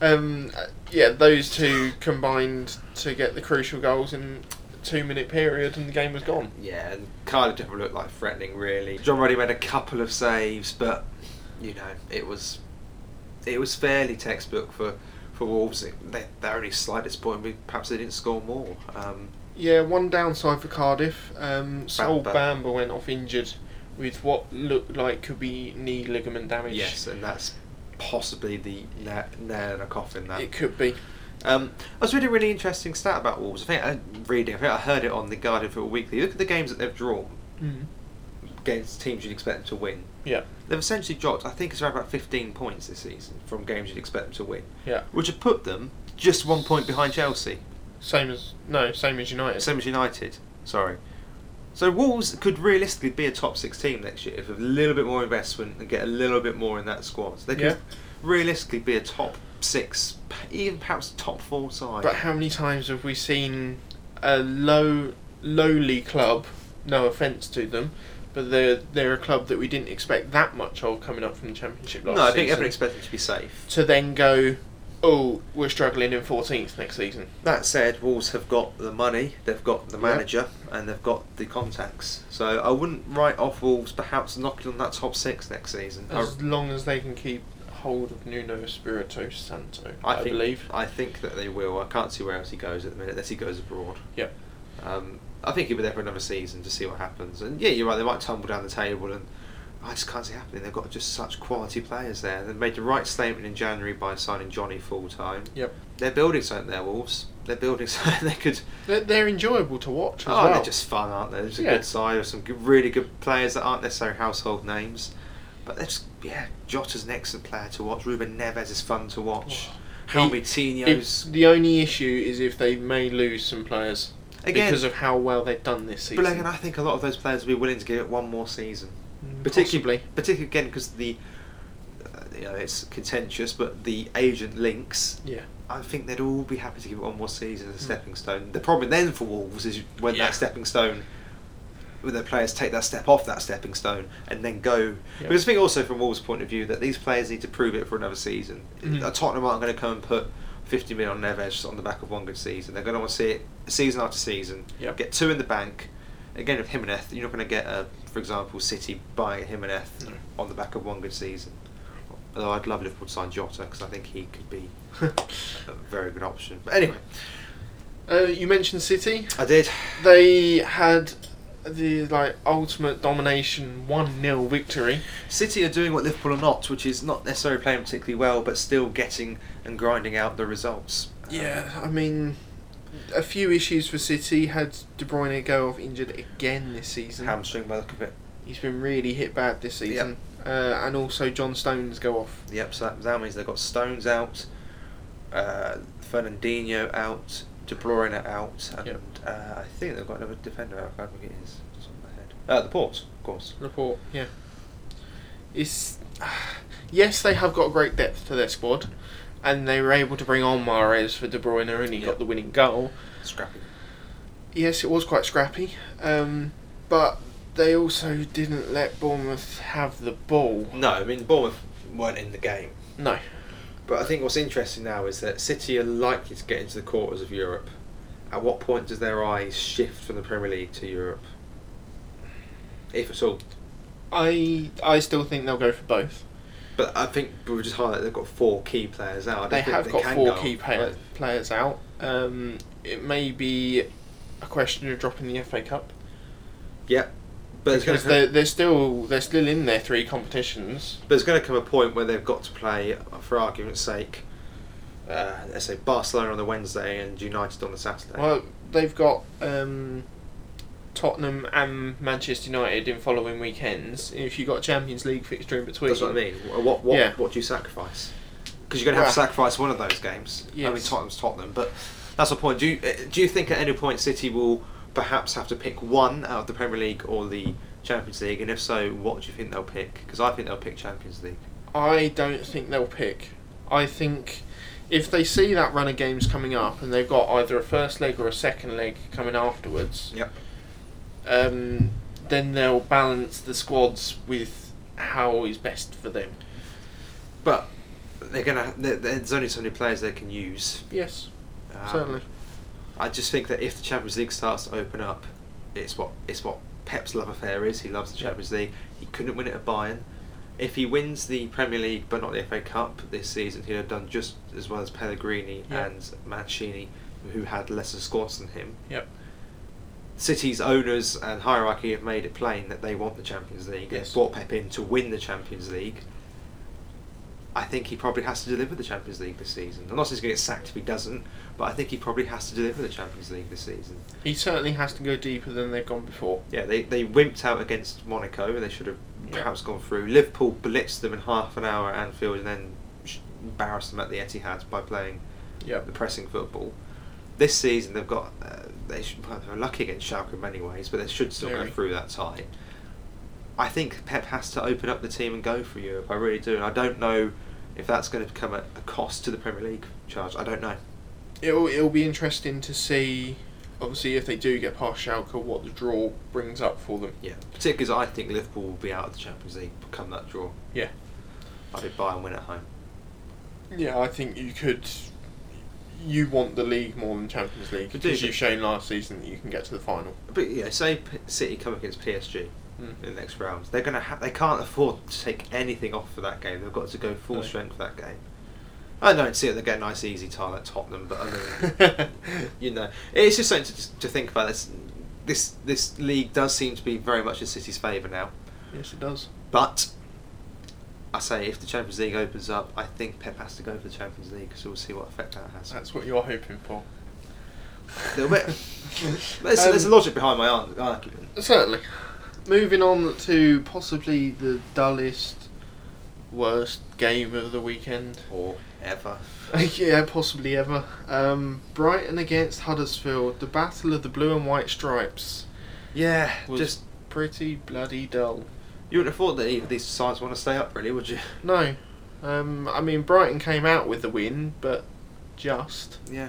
Um, uh, yeah, those two combined to get the crucial goals in two minute period, and the game was gone. Yeah, and Cardiff didn't look like threatening really. John Ruddy made a couple of saves, but you know it was it was fairly textbook for for Wolves. It, they, their only slight disappointment, perhaps they didn't score more. Um, Yeah, one downside for Cardiff. Um, Sol Bamba. Bamba went off injured with what looked like could be knee ligament damage. yes, and that's possibly the na- nail in a coffin. That It could be. Um, I was reading a really interesting stat about Wolves. I think I reading. I think I heard it on the Guardian Football Weekly. Look at the games that they've drawn Mm. against teams you'd expect them to win. Yeah, They've essentially dropped. I think it's around about 15 points this season from games you'd expect them to win, yeah. which have put them just one point behind Chelsea, Same as no, same as United. same as United. Sorry. So Wolves could realistically be a top six team next year if a little bit more investment and get a little bit more in that squad. They could Yeah. realistically be a top six, even perhaps top four side. But how many times have we seen a low, lowly club? No offense to them, but they're they're a club that we didn't expect that much of coming up from the Championship last no, I think season. everyone expected to be safe. to then go, oh, we're struggling in 14th next season. That said, Wolves have got the money, they've got the Yeah. manager, and they've got the contacts. So I wouldn't write off Wolves perhaps knocking on that top six next season. I, As long as they can keep hold of Nuno Espirito Santo, I, think, believe. I think that they will. I can't see where else he goes at the minute, unless he goes abroad. Yep. Um, I think he'll be there for another season to see what happens. And yeah, you're right, they might tumble down the table, and I just can't see happening. They've got just such quality players there. They made the right statement in January by signing Jonny full time. Yep. They're building something there, Wolves. They're building something they could. They're, they're enjoyable to watch as Oh, well. they're just fun, aren't they? There's a Yeah. good side of some good, really good players that aren't necessarily household names, but they're just yeah. Jota's an excellent player to watch. Ruben Neves is fun to watch. Oh. He- Helmetinos. The only issue is if they may lose some players Again, because of how well they've done this season. but again, I think a lot of those players will be willing to give it one more season. Particularly, Possibly. particularly again because the uh, you know it's contentious, but the agent links. Yeah. I think they'd all be happy to give it one more season as a Mm. stepping stone. The problem then for Wolves is when Yeah. that stepping stone, when the players take that step off that stepping stone and then go. Yeah. Because I think also from Wolves' point of view that these players need to prove it for another season. Mm. Uh, Tottenham aren't going to come and put 50 million on Neves on the back of one good season. They're going to want to see it season after season. Yep. Get two in the bank. Again with Jimenez, you're not going to get, a, for example, City buying Jimenez No. on the back of one good season. Although I'd love Liverpool to sign Jota because I think he could be a very good option. But anyway, Uh, you mentioned City. I did. They had the like ultimate domination one 0 victory. City are doing what Liverpool are not, which is not necessarily playing particularly well, but still getting and grinding out the results. Yeah, I mean, a few issues for City. Had De Bruyne go off injured again this season. Hamstring by the look of it. He's been really hit bad this season. Uh, and also John Stones go off. Yep, so that, that means they've got Stones out, uh, Fernandinho out, De Bruyne out, and Yep. uh, I think they've got another defender out. I can't think it is. It's on my head. Uh, Laporte, of course. Report, yeah. It's yes, they have got great depth to their squad, and they were able to bring on Mahrez for De Bruyne, and he got the winning goal. Scrappy. Yes, it was quite scrappy, um, but they also didn't let Bournemouth have the ball. No, I mean Bournemouth weren't in the game. No, But I think what's interesting now is that City are likely to get into the quarters of Europe. At what point does their eyes shift from the Premier League to Europe? If at all. I I still think they'll go for both. But I think we were just highlight they've got four key players out. They have got four go key players out. Um, it may be a question of dropping the FA Cup Yeah, but because they're, they're still they're still in their three competitions. But there's going to come a point where they've got to play, for argument's sake, uh, let's say Barcelona on the Wednesday and United on the Saturday. Well, they've got um, Tottenham and Manchester United in following weekends. If you got a Champions League fixture in between, That's what I mean. What what Yeah. what do you sacrifice? Because you're going to have to sacrifice one of those games. I mean, Yes. Tottenham's Tottenham, but that's the point. Do you uh, do you think at any point City will perhaps have to pick one out of the Premier League or the Champions League? And if so, what do you think they'll pick? Because I think they'll pick Champions League. I don't think they'll pick. I think if they see that run of games coming up and they've got either a first leg or a second leg coming afterwards, Yep. Um, then they'll balance the squads with how is best for them. But they're gonna. there- There's only so many players they can use. Yes, Um, certainly. I just think that if the Champions League starts to open up, it's what it's what Pep's love affair is. He loves the Yeah. Champions League. He couldn't win it at Bayern. If he wins the Premier League but not the FA Cup this season, he'd have done just as well as Pellegrini Yeah. and Mancini, who had lesser squads than him. Yep. City's owners and hierarchy have made it plain that they want the Champions League. Yes. They've brought Pep in to win the Champions League. I think he probably has to deliver the Champions League this season. I'm not saying he's going to get sacked if he doesn't, but I think he probably has to deliver the Champions League this season. He certainly has to go deeper than they've gone before. Yeah, they, they wimped out against Monaco. And they should have Yeah. perhaps gone through. Liverpool blitzed them in half an hour at Anfield and then embarrassed them at the Etihad by playing Yep. the pressing football. This season they've got uh, they should, they're lucky against Schalke in many ways, but they should still Very. go through that tie. I think Pep has to open up the team and go for Europe. I really do, and I don't know if that's going to become a, a cost to the Premier League charge. I don't know. It'll it'll be interesting to see, obviously, if they do get past Schalke, what the draw brings up for them. Yeah, particularly as I think Liverpool will be out of the Champions League come that draw. Yeah. I think Bayern win at home. Yeah, I think you could. You want the league more than Champions League because you've shown last season that you can get to the final. But yeah, say P- City come against PSG Mm. in the next round, they're gonna ha- they can't afford to take anything off for that game. They've got to go full No. strength for that game. I don't see it. They get a nice easy tie at Tottenham, but I mean, you know, it's just something to, to think about. This this this league does seem to be very much in City's favour now, yes, it does. but. I say if the Champions League opens up, I think Pep has to go for the Champions League, so we'll see what effect that has. That's what you're hoping for. a little bit. There's, there's a Um, logic behind my argument. Certainly. Moving on to possibly the dullest, worst game of the weekend. Or ever. yeah, possibly ever. Um, Brighton against Huddersfield, the battle of the blue and white stripes. Yeah, Was just pretty bloody dull. You wouldn't have thought that either of these sides want to stay up, really, would you? No, um, I mean Brighton came out with the win, but just. Yeah.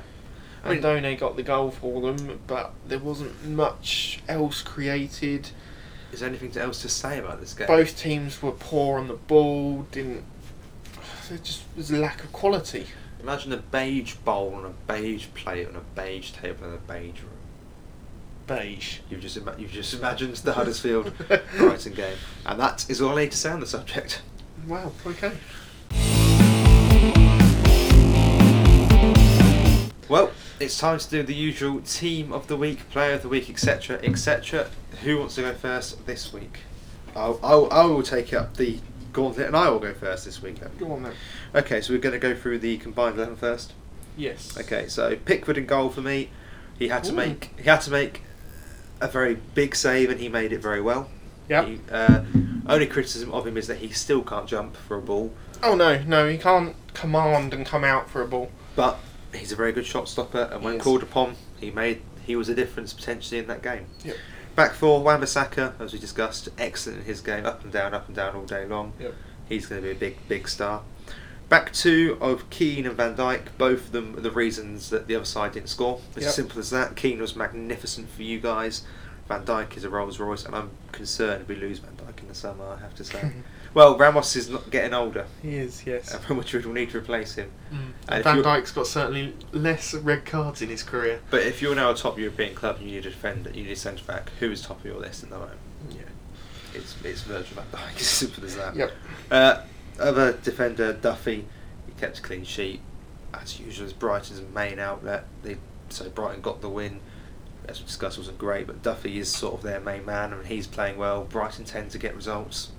I And mean- Done got the goal for them, but there wasn't much else created. Is there anything else to say about this game? Both teams were poor on the ball. Didn't. There just was a lack of quality. Imagine a beige bowl on a beige plate on a beige table in a beige room. Beige. You've just ima- you've just imagined the Huddersfield Brighton game, and that is all I need to say on the subject. Wow. Okay. Well, it's time to do the usual team of the week, player of the week, etc., etc. Who wants to go first this week? I'll, I'll, I will take up the gauntlet, and I will go first this week. Then. Go on then. Okay, so we're going to go through the combined eleven first. Yes. Okay, so Pickford in goal for me. He had to Ooh. make he had to make a very big save, and he made it very well. Yep. He, uh, only criticism of him is that he still can't jump for a ball, Oh no, no, he can't command and come out for a ball. but he's a very good shot stopper, and when called upon, he made he was a difference potentially in that game. Yep. Back four, Wan-Bissaka, as we discussed, excellent in his game, up and down, up and down all day long. Yep. He's going to be a big, big star. Back two of Keane and Van Dijk, both of them are the reasons that the other side didn't score. It's Yep. as simple as that. Keane was magnificent for you guys. Van Dijk is a Rolls Royce, and I'm concerned we lose Van Dijk in the summer. I have to say. well, Ramos is not getting older, He is, yes. and Real Madrid will need to replace him. Mm. And Van you- Dijk's got certainly less red cards in his career. But if you're now a top European club and you need a defender, you need a centre back, who is top of your list at the moment? Yeah. it's it's Virgil van Dijk. As simple as that. Yep. Uh, other defender Duffy, he kept a clean sheet as usual. As Brighton's main outlet, they so Brighton got the win. As we discussed, wasn't great, but Duffy is sort of their main man, and he's playing well. Brighton tend to get results.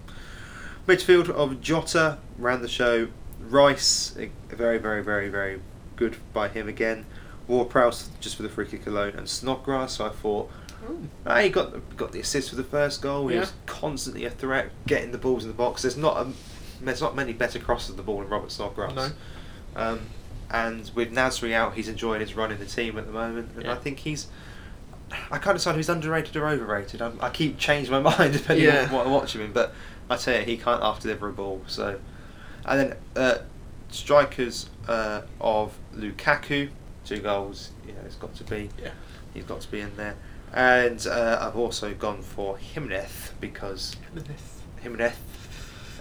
Midfield of Jota ran the show. Rice, very, very, very, very good by him again. Ward Prowse just for the free kick alone, and Snodgrass. So I thought Ah, he got got the assist for the first goal. He Yeah. was constantly a threat, getting the balls in the box. There's not a, there's not many better crosses of the ball than Robert Snodgrass. No. Um, and with Nasri out, he's enjoying his run in the team at the moment, and Yeah. I think he's. I can't decide if he's underrated or overrated. I, I keep changing my mind depending Yeah. on what I watch him in, but I tell you, he can't half deliver a ball. So, and then uh, strikers uh, of Lukaku, two goals. You know, it's got to be. Yeah. He's got to be in there. And uh, I've also gone for Jimenez because Jimenez,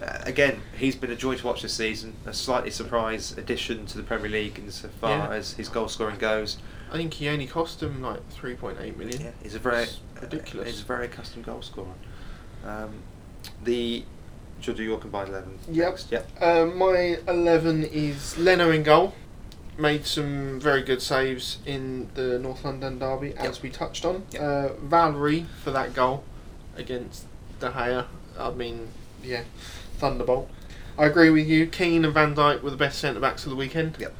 uh, again, he's been a joy to watch this season. A slightly surprise addition to the Premier League insofar Yeah. as his goal scoring goes. I think he only cost him like 3.8 million. Yeah, he's a very It's ridiculous. Uh, he's a very accustomed goal scorer. Um, the should do your combined eleven. Yep. next. Yep. Um, my 11 is Leno in goal. Made some very good saves in the North London derby, as Yep. we touched on. Yep. Uh, Valery for that goal against De Gea. I mean, yeah, thunderbolt. I agree with you. Keane and Van Dijk were the best centre backs of the weekend. Yep.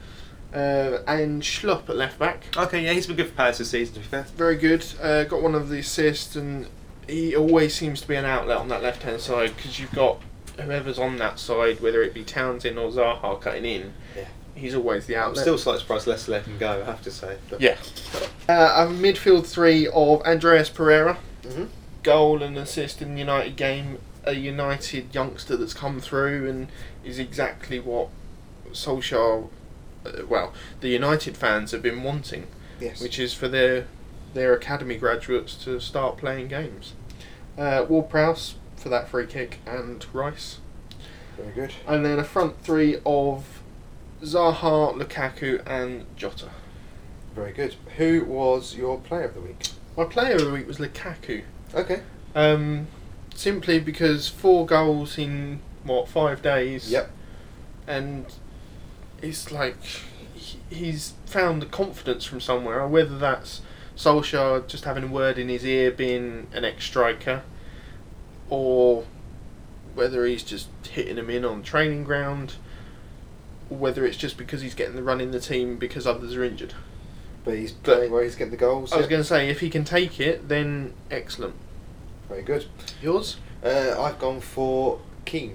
Uh, and Schlupp at left back. Okay, yeah, he's been good for Palace this season. To be fair. Very good. Uh, got one of the assists, and he always seems to be an outlet on that left hand side because you've got whoever's on that side, whether it be Townsend or Zaha cutting in. Yeah. He's always the I'm outlet. still slightly surprised Leicester let him go. I have to say. But yeah. Uh, a midfield three of Andreas Pereira, Mhm. goal and assist in the United game. A United youngster that's come through and is exactly what Solskjaer, uh, well, the United fans have been wanting. Yes. which is for their their academy graduates to start playing games. Uh, Ward Prowse for that free kick and Rice, very good. and then a front three of Zaha, Lukaku, and Jota. Very good. Who was your player of the week? My player of the week was Lukaku, Okay. um, simply because four goals in what five days. Yep. and it's like he's found the confidence from somewhere, whether that's Solskjaer just having a word in his ear, being an ex-striker, or whether he's just hitting him in on training ground, or whether it's just because he's getting the run in the team because others are injured. But he's But- where he's getting the goals. I was yeah. going to say, if he can take it, then excellent. Very good. Yours? Uh, I've gone for Keane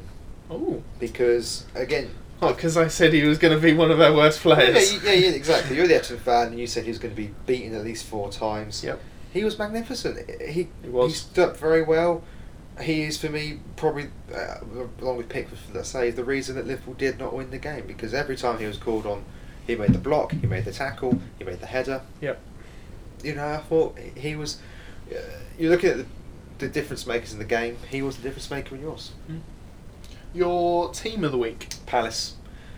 Oh, because again. because I said he was going to be one of our worst Yeah, players. yeah, yeah, exactly. You're the Everton fan, and you said he was going to be beaten at least four times. Yep. He was magnificent. He He was. He stood up very well. He is for me probably, uh, along with Pickford, let's say, the reason that Liverpool did not win the game because every time he was called on, he made the block, he made the tackle, he made the header. Yep. You know, I thought he was. Uh, you're looking at the, the difference makers in the game. He was the difference maker in yours. Your team of the week? Palace.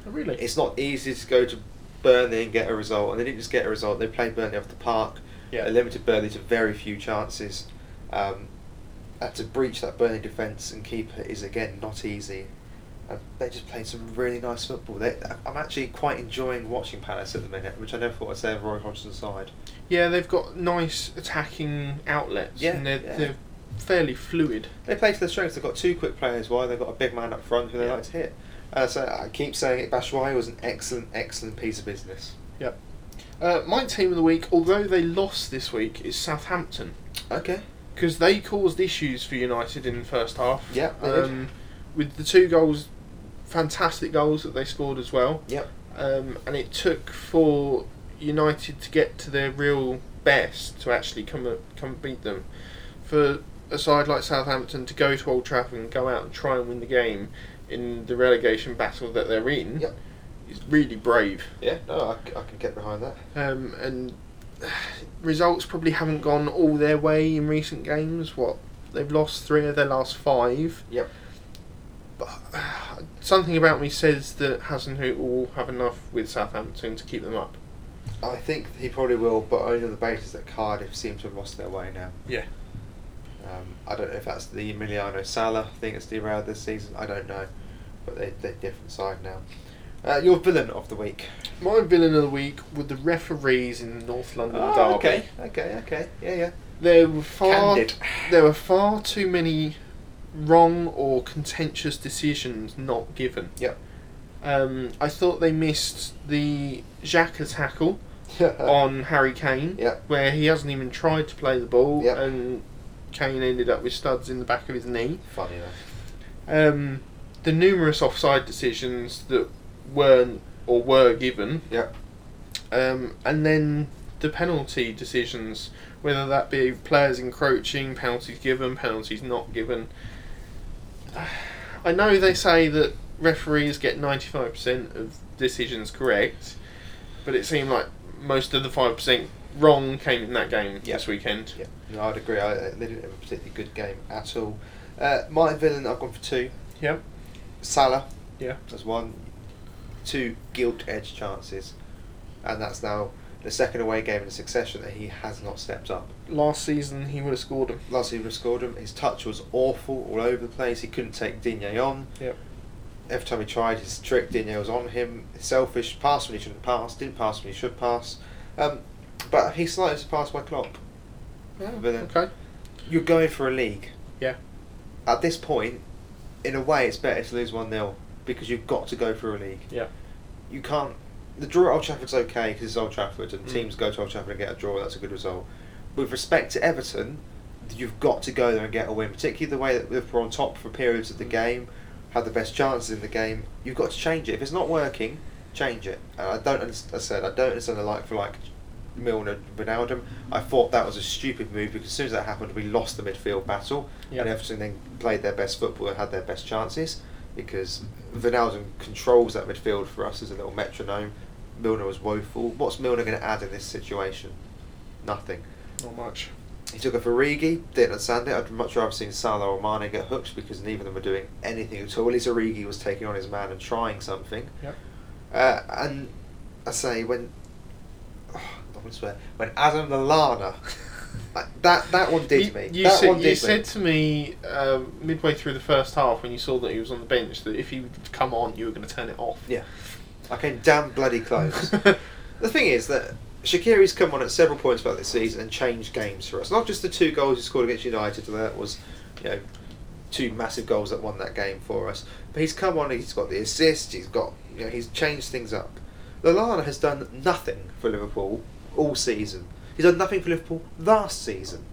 Oh, really? It's not easy to go to Burnley and get a result, and they didn't just get a result. They played Burnley off the park. Yeah. They limited Burnley to very few chances. Um, and to breach that Burnley defence and keep it is again not easy. And they just played some really nice football. They, I'm actually quite enjoying watching Palace at the minute, which I never thought I'd say of Roy Hodgson's side. Yeah, they've got nice attacking outlets, Yeah, and they're, yeah. they're fairly fluid. They play to their strengths. They've got two quick players wide. They've got a big man up front who they Yeah. like to hit. Uh, so I keep saying it. Batshuayi was an excellent, excellent piece of business. Yep. Uh, my team of the week, although they lost this week, is Southampton Okay. because they caused issues for United in the first half. Yeah. Um, with the two goals, fantastic goals that they scored as well. Yep. Um, and it took for United to get to their real best to actually come come beat them. For a side like Southampton to go to Old Trafford and go out and try and win the game in the relegation battle that they're in Yep. is really brave. Yeah. No, I, I can get behind that. Um, and results probably haven't gone all their way in recent games. What they've lost three of their last five. Yep. But uh, something about me says that Hasenhüttl will have enough with Southampton to keep them up. I think he probably will, but only on the basis that Cardiff seem to have lost their way now. Yeah. Um, I don't know if that's the Emiliano Sala thing that's derailed this season. I don't know, but they they're different side now. Uh, your villain of the week. My villain of the week were the referees in the North London Oh, derby. okay, okay, okay. Yeah, yeah. There were far Candid. there were far too many wrong or contentious decisions not given. Yep. Um, I thought they missed the Xhaka tackle on Harry Kane, Yep. where he hasn't even tried to play the ball, Yep. and Kane ended up with studs in the back of his knee. Funny enough. Um, the numerous offside decisions that weren't or were given, Yep. um, and then the penalty decisions, whether that be players encroaching, penalties given, penalties not given. I know they say that referees get 95% of decisions correct, but it seemed like most of the 5% wrong came in that game Yeah. this weekend. Yeah, no, I'd agree. I, they didn't have a particularly good game at all. Uh, my villain, I've gone for two. Yep. Salah Yeah. as one. Two gilt edge chances, and that's now the second away game in succession that he has not stepped up. Last season he would have scored them. Last season we scored him. His touch was awful all over the place. He couldn't take Digne on. Yep. Every time he tried his trick, Digne was on him. Selfish, passed when he shouldn't pass, didn't pass when he should pass. Um, but he's slightly surpassed by Klopp. Villain. okay. You're going for a league. Yeah. At this point, in a way, it's better to lose 1 0 because you've got to go for a league. Yeah. You can't. The draw at Old Trafford's okay because it's Old Trafford and Mm. teams go to Old Trafford and get a draw, that's a good result. With respect to Everton, you've got to go there and get a win, particularly the way that Liverpool are on top for periods of the Mm. game, have the best chances in the game. You've got to change it. If it's not working, change it. And I don't. As I said, I don't understand the like for like Milner Ronaldo. I thought that was a stupid move because as soon as that happened, we lost the midfield battle, Yep. and Everton then played their best football and had their best chances because Ronaldo controls that midfield for us as a little metronome. Milner was woeful. What's Milner going to add in this situation? Nothing. Not much. He took a Origi, didn't understand it. I'd much rather have seen Salah or Mane get hooked because neither of them were doing anything at all. At least Origi was taking on his man and trying something. Yep. Uh, and I say when I'm gonna swear when Adam Lallana that that one did you, me. You that said, one you did said me. to me uh, midway through the first half when you saw that he was on the bench that if he would come on, you were going to turn it off. Yeah, I came damn bloody close. the thing is that Shaqiri's come on at several points throughout this season and changed games for us. Not just the two goals he scored against United, that was, you know, two massive goals that won that game for us. But he's come on, he's got the assist, he's got, you know, he's changed things up. Lallana has done nothing for Liverpool all season. He's done nothing for Liverpool last season.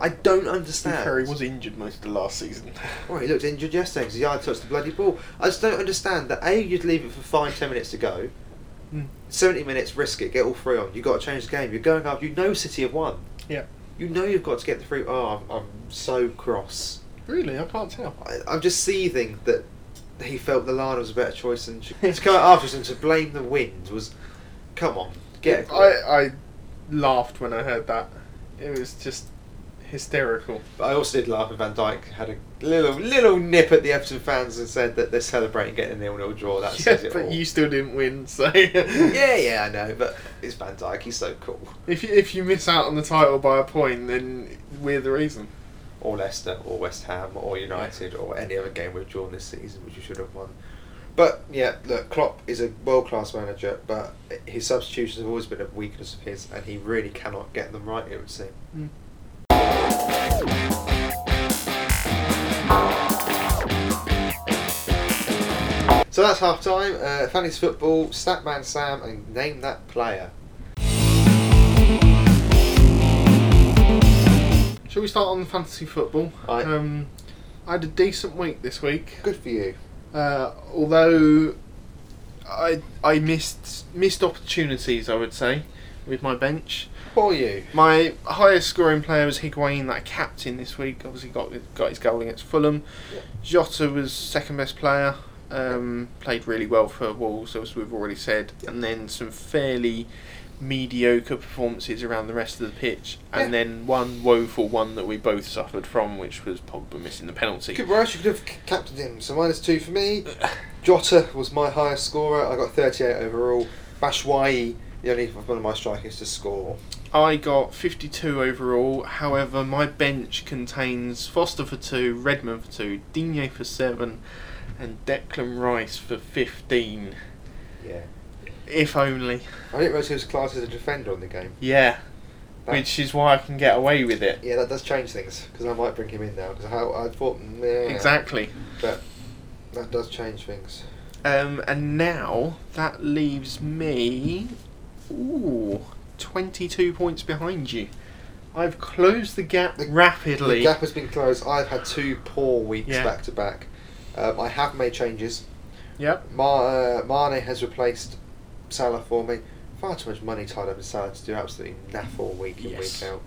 I don't understand. Harry was injured most of the last season. Well, he looked injured yesterday because he hardly touched the bloody ball. I just don't understand that A, you'd leave it for five, ten minutes to go. Mm. 70 minutes, risk it, get all three on. You've got to change the game. You're going up, you know City have won. Yeah. You know you've got to get the three. Oh, I'm, I'm so cross. Really, I can't tell. I, I'm just seething that he felt the line was a better choice than to come afterwards and to blame the wind was. Come on, get. I, I laughed when I heard that. It was just hysterical. But I also did laugh when Van Dijk had a little little nip at the Everton fans and said that they're celebrating getting a nil-nil draw. That Yeah, says it but all. you still didn't win, so yeah, yeah, I know, but it's Van Dijk. He's so cool. If you, if you miss out on the title by a point, then we're the reason. Or Leicester, or West Ham, or United, or any other game we've drawn this season, which you should have won. But yeah, look, Klopp is a world-class manager, but his substitutions have always been a weakness of his, and he really cannot get them right. It would seem. So that's half time. Uh, Fanny's football, Statman Sam, and name that player. Shall we start on the fantasy football? Aye. Um, I had a decent week this week. Good for you. Uh, although I I missed missed opportunities, I would say, with my bench. For you. My highest scoring player was Higuain, that I captain this week. Obviously got got his goal against Fulham. Yeah. Jota was second best player. Um, played really well for Wolves, as we've already said, and then some fairly mediocre performances around the rest of the pitch, and Yeah. then one woeful one that we both suffered from, which was Pogba missing the penalty. Good worse, you could have captained him. So minus two for me. Jota was my highest scorer. I got 38 overall. Batshuayi You only one of my strikers to score. I got 52 overall. However, my bench contains Foster for 2, Redmond for 2, Digne for 7, and Declan Rice for 15. Yeah. If only. I didn't realise he was classed as a defender on the game. Yeah. That- Which is why I can get away with it. Yeah, that does change things because I might bring him in now because I, I thought meh, Exactly. but that does change things. Um, and now that leaves me. Ooh. 22 points behind you. I've closed the gap The- rapidly. The gap has been closed. I've had two poor weeks Yeah. back to back. Um, I have made changes. Yep. Mar- uh, Mane has replaced Salah for me. Far too much money tied up in Salah to do absolutely naff all week in Yes. week out.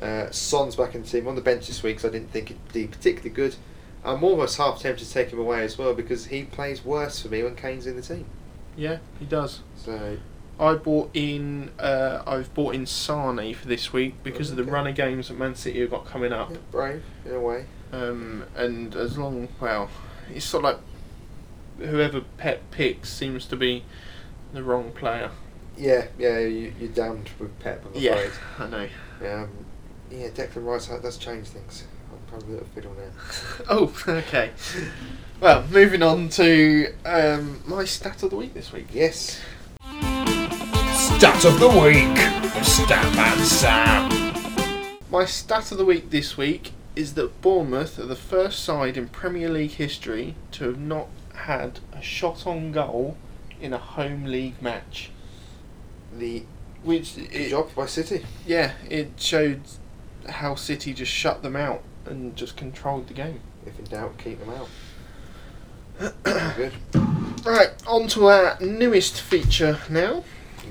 Uh, Son's back in the team on the bench this week, so I didn't think it'd be particularly good. I'm almost half tempted to take him away as well because he plays worse for me when Kane's in the team. Yeah, he does. So I bought in. Uh, I've bought in Sane for this week because of the Okay. run of games that Man City have got coming up. yeah, brave in a way. Um, and as long, well, it's sort of like whoever Pep picks seems to be the wrong player. Yeah, yeah, you, you're damned with Pep. I'm Yeah, afraid. I know. Um, yeah, Declan Rice that does change things. I'm probably a little fiddle now. Oh, okay. Well, moving on to um, my stat of the week this week. Yes. Stat of the week. Statman Sam. My stat of the week this week is that Bournemouth are the first side in Premier League history to have not had a shot on goal in a home league match. The Which it, job by City. yeah, it showed how City just shut them out and just controlled the game. If in doubt, keep them out. good. Right, on to our newest feature now,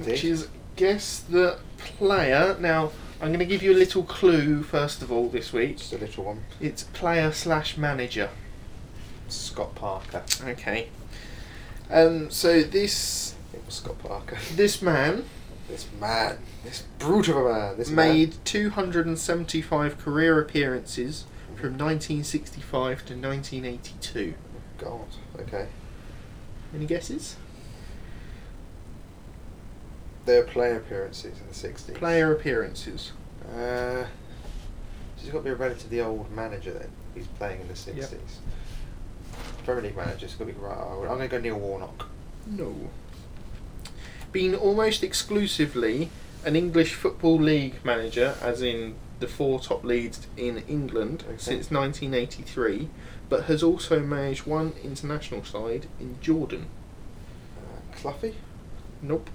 which is guess the player. Now, I'm going to give you a little clue first of all this week. Just a little one. It's player slash manager. Scott Parker. Okay. Um, so this It was Scott Parker. this man This man. This brute of a man. This made 275 career appearances from 1965 to 1982. Man. God. Okay. Any guesses? Their player appearances in the 60s. Player appearances. Uh, he's got to be a relatively old manager then. He's playing in the 60s. Premier League manager. It's got to be right. I'm going to go Neil Warnock. No. Been almost exclusively an English Football League manager, as in the four top leagues in England, Okay. since 1983, but has also managed one international side in Jordan. Uh, Cluffy. Nope.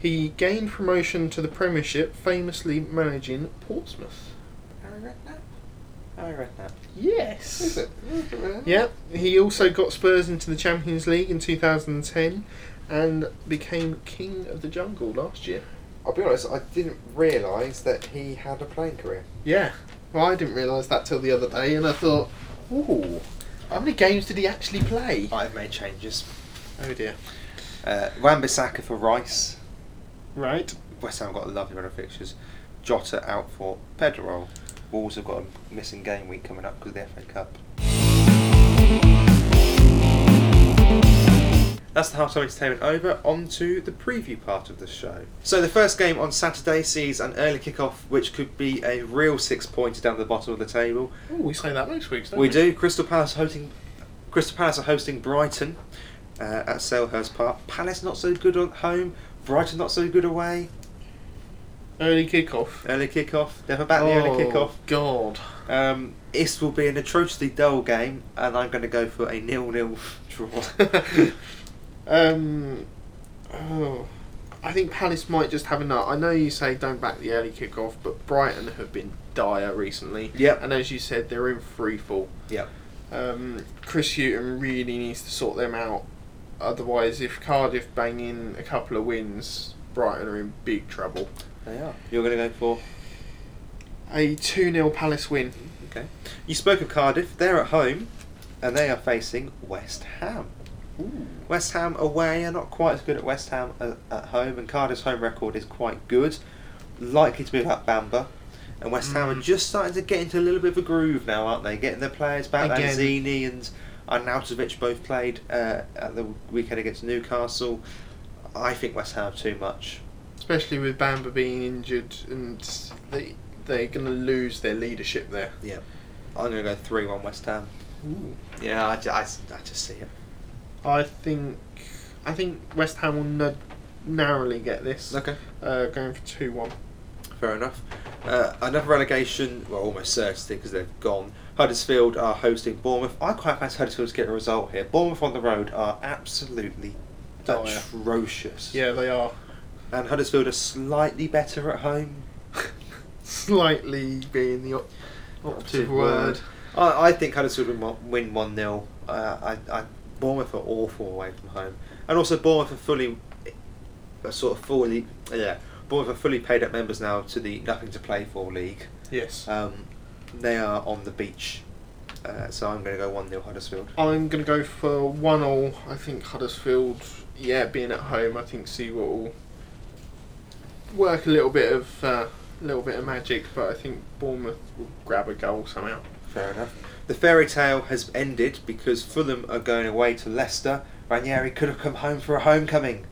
He gained promotion to the Premiership, famously managing Portsmouth. Harry Redknapp. Yes. Is it? Yeah, he also got Spurs into the Champions League in 2010 and became King of the Jungle last year. I'll be honest. I didn't realise that he had a playing career. Yeah. Well, I didn't realise that till the other day, and I thought, ooh, how many games did he actually play? I've made changes. Oh dear. Uh, Wan-Bissaka for Rice. Right. West Ham got a lovely run of fixtures. Jota out for Pedro. Wolves have got a missing game week coming up because of the FA Cup. That's the halftime entertainment over. On to the preview part of the show. So the first game on Saturday sees an early kick-off, which could be a real six-pointer down the bottom of the table. Oh, we say that most weeks, don't We we? do. Crystal Palace hosting. Crystal Palace are hosting Brighton uh, at Selhurst Park. Palace not so good at home. Brighton not so good away. Early kickoff. Early kick-off. Never back the oh, early kick-off. God. Um, this will be an atrociously dull game, and I'm going to go for a nil-nil draw. um, oh, I think Palace might just have enough. I know you say don't back the early kickoff, but Brighton have been dire recently. Yep. And as you said, they're in free fall. yep. Um, Chris Hughton really needs to sort them out. Otherwise, if Cardiff bang in a couple of wins, Brighton are in big trouble. They are. You're going to go for. A 2 0 Palace win. Okay. You spoke of Cardiff. They're at home, and they are facing West Ham. Ooh. West Ham away are not quite as good at West Ham at, at home, and Cardiff's home record is quite good. Likely to be without Bamba. And West Ham are Mm. just starting to get into a little bit of a groove now, aren't they? Getting their players back. Again. Lanzini and Arnautovic both played uh, at the weekend against Newcastle. I think West Ham have too much. Especially with Bamba being injured and they they're going to lose their leadership there. Yeah. I'm going to go 3 1 West Ham. Yeah, I, I, I just see it. I think I think West Ham will n- narrowly get this. Okay. Uh, going for two one. Fair enough. Uh, another relegation, well, almost certainly because they've gone. Huddersfield are hosting Bournemouth. I quite fancy Huddersfield to get a result here. Bournemouth on the road are absolutely Oh, yeah. atrocious. Yeah, they are And Huddersfield are slightly better at home. slightly being the op- operative word. I, I think Huddersfield will win 1 0. Uh, I, I, Bournemouth are awful away from home. And also, Bournemouth are fully, sort of fully, yeah, Bournemouth are fully paid up members now to the Nothing to Play For League. Yes. Um, they are on the beach. Uh, so I'm going to go 1 0 Huddersfield. I'm going to go for one all. I think Huddersfield, yeah, being at home, I think Seawall work a little bit of uh, little bit of magic, but I think Bournemouth will grab a goal somehow. Fair enough. The fairy tale has ended because Fulham are going away to Leicester. Ranieri could have come home for a homecoming,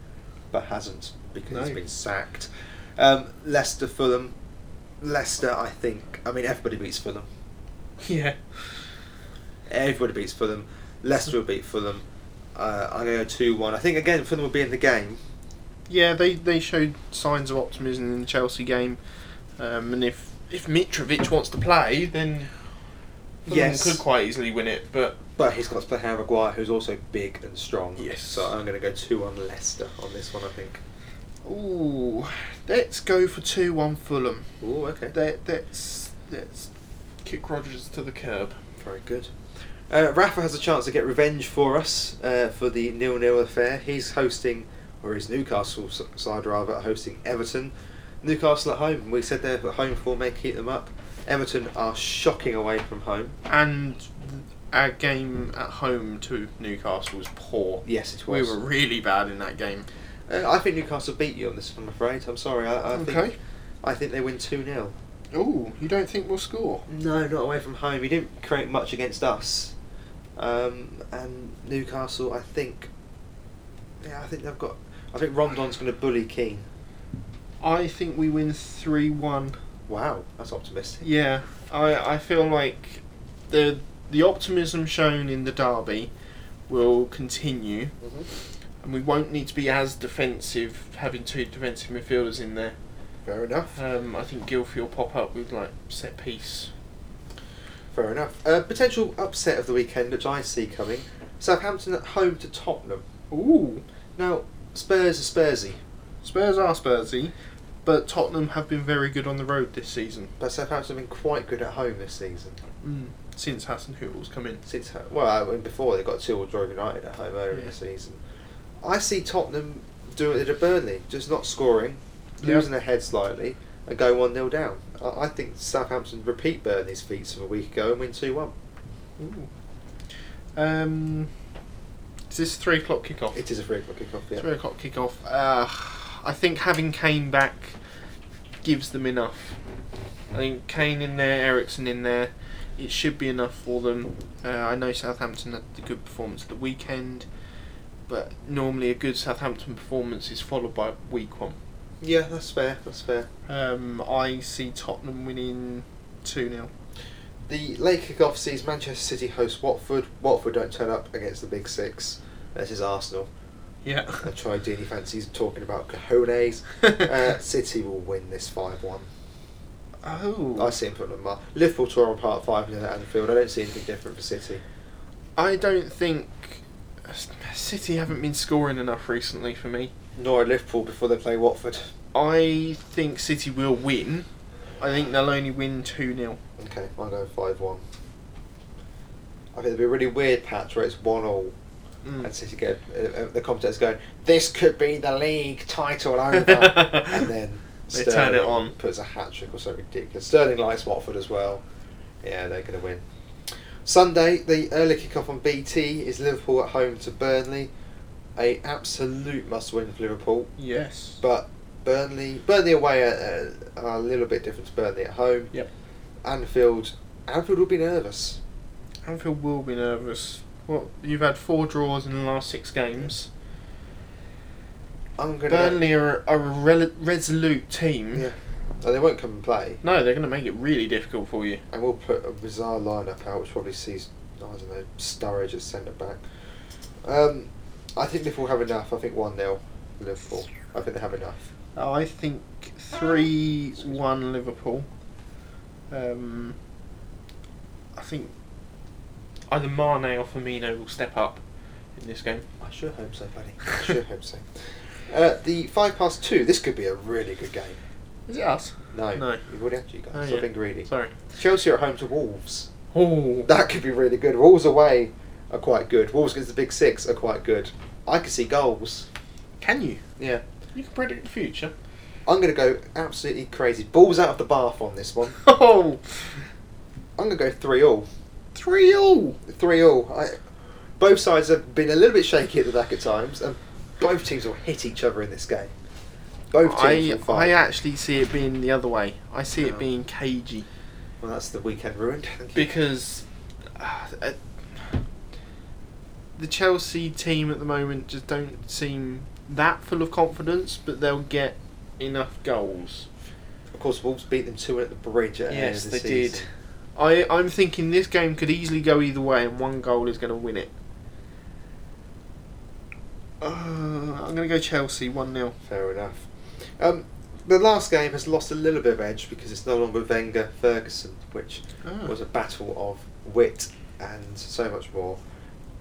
but hasn't because he's No. been sacked. Um, Leicester, Fulham. Leicester, I think. I mean, everybody beats Fulham. Yeah. Everybody beats Fulham. Leicester will beat Fulham. Uh, I'm going to go 2 1. I think, again, Fulham will be in the game. Yeah, they, they showed signs of optimism in the Chelsea game, um, and if if Mitrovic wants to play, then Yes. could quite easily win it. But But he's got to play Harry Maguire, who's also big and strong. Yes. So I'm going to go 2 1 Leicester on this one, I think. ooh, let's go for two one Fulham. Oh, okay. Let, let's let's kick Rodgers to the curb. Very good. Uh, Rafa has a chance to get revenge for us uh, for the nil-nil affair. He's hosting, or his Newcastle side rather, hosting Everton. Newcastle at home. We said they're at home for may keep them up. Everton are shocking away from home. And our game at home to Newcastle was poor. Yes, it was. We were really bad in that game. Uh, I think Newcastle beat you on this. I'm afraid. I'm sorry. I, I Okay. think I think they win two 0 Ooh, you don't think we'll score? No, not away from home. He didn't create much against us. Um, and Newcastle, I think. Yeah, I think they've got. I think Rondon's going to bully Keane. I think we win three one. Wow, that's optimistic. Yeah, I I feel like the the optimism shown in the derby will continue, and we won't need to be as defensive having two defensive midfielders in there. Fair enough. Um, I think Gylfi will pop up with like set piece. Fair enough. Uh, potential upset of the weekend, which I see coming. Southampton at home to Tottenham. Ooh, Now, Spurs are Spursy, Spurs are Spursy, but Tottenham have been very good on the road this season. but Southampton have been quite good at home this season. Mm. Since Hasenhüttl's come in. Since well, I mean, before they got two or Draw United at home earlier in the season. I see Tottenham doing it at Burnley, just not scoring, Yeah. losing their head slightly, and go one 0 down. I, I think Southampton repeat Burnley's feats of a week ago and win two one. Ooh. Um, is this three o'clock kickoff? It is a three o'clock kickoff. Yeah. Three o'clock kickoff. Uh, I think having Kane back gives them enough. I think Kane in there, Eriksen in there, it should be enough for them. Uh, I know Southampton had the good performance at the weekend, but normally a good Southampton performance is followed by a weak one. Yeah, that's fair. That's fair. Um, I see Tottenham winning 2 0. The late kickoff sees Manchester City host Watford. Watford don't turn up against the Big Six. This is Arsenal. Yeah. I Troy Deeney fancies talking about cojones. uh, City will win this 5 1. oh. I see him putting them mark. Liverpool tore on part 5 0 at Anfield. I don't see anything different for City. I don't think City haven't been scoring enough recently for me. Nor at Liverpool before they play Watford. I think City will win. I think they'll only win 2 0. Okay, I'll go 5 1. I think it'll be a really weird patch where it's 1 all Mm. and City get uh, uh, the commentators going, "This could be the league title over," and then They turn it Sterling on. puts a hat trick or something ridiculous. Sterling likes Watford as well. Yeah, they're going to win. Sunday, the early kickoff on BT is Liverpool at home to Burnley. A absolute must-win for Liverpool, Yes. but Burnley, Burnley away are, uh, are a little bit different to Burnley at home. Yep. Anfield, Anfield will be nervous. Anfield will be nervous. What you've had four draws in the last six games. I'm gonna. Burnley are a rel- resolute team. Yeah. Oh, they won't come and play, No, they're going to make it really difficult for you. and we'll put a bizarre lineup out, which probably sees I don't know Sturridge at centre back. Um, I think Liverpool have enough. I think one 0 Liverpool. I think they have enough. Oh, I think 3 1 Liverpool. Um, I think either Mane or Firmino will step up in this game. I sure hope so, buddy. I sure hope so. Uh, the five past two. This could be a really good game. Is it us? No, No. you've already had you guys. Oh, I've yeah. been greedy. Sorry. Chelsea are at home to Wolves. Oh, That could be really good. Wolves away are quite good. Wolves against the big six are quite good. I could see goals. can you? Yeah. You can predict the future. I'm going to go absolutely crazy. Balls out of the bath on this one. Oh, I'm going to go 3 all. 3 all. 3 all. I, both sides have been a little bit shaky at the back at times, and both teams will hit each other in this game. Both teams I, will fight. I actually see it being the other way. I see Oh. it being cagey. well, that's the weekend ruined. Thank you. because uh, uh, the Chelsea team at the moment just don't seem that full of confidence, but they'll get enough goals. Of course, Wolves beat them 2 at the bridge at the end Yes, of they the did. season. I I'm thinking this game could easily go either way, and one goal is going to win it. Uh, I'm going to go Chelsea one 0 Fair enough. Um, the last game has lost a little bit of edge because it's no longer Wenger Ferguson, which was a battle of wit and so much more.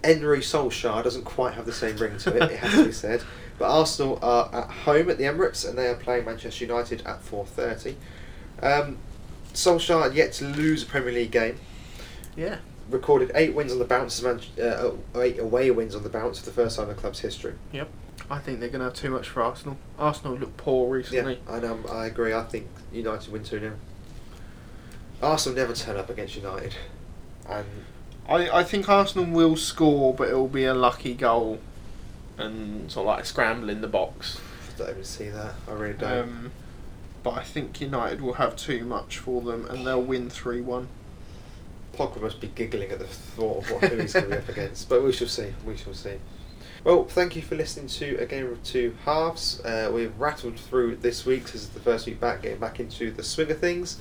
Emery Solskjaer doesn't quite have the same ring to it, it has to be said. But Arsenal are at home at the Emirates and they are playing Manchester United at 4.30. Um, Solskjaer had yet to lose a Premier League game. Yeah. Recorded eight wins on the bounce, Man- uh, eight away wins on the bounce for the first time in the club's history. Yep. I think they're going to have too much for Arsenal. Arsenal look poor recently. Yeah, and um, I agree. I think United win 2 0. Arsenal never turn up against United. And I, I think Arsenal will score, but it will be a lucky goal and sort of like a scramble in the box. I don't even see that. I really don't. Um, but I think United will have too much for them and they'll win 3 1. Pogba must be giggling at the thought of what who he's going to be up against. But we shall see. We shall see. Well, thank you for listening to a game of two halves. Uh, we've rattled through this week. This is the first week back, getting back into the swing of things.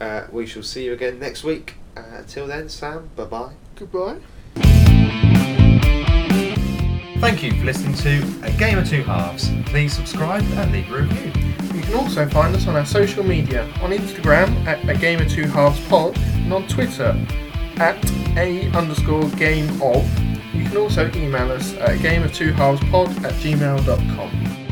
Uh, we shall see you again next week. Uh, until then, Sam, bye bye. Goodbye. Thank you for listening to A Game of Two Halves. Please subscribe and leave a review. You can also find us on our social media on Instagram at a game of two halves pod and on Twitter at a underscore game of. You can also email us at game of two halves pod at gmail.com.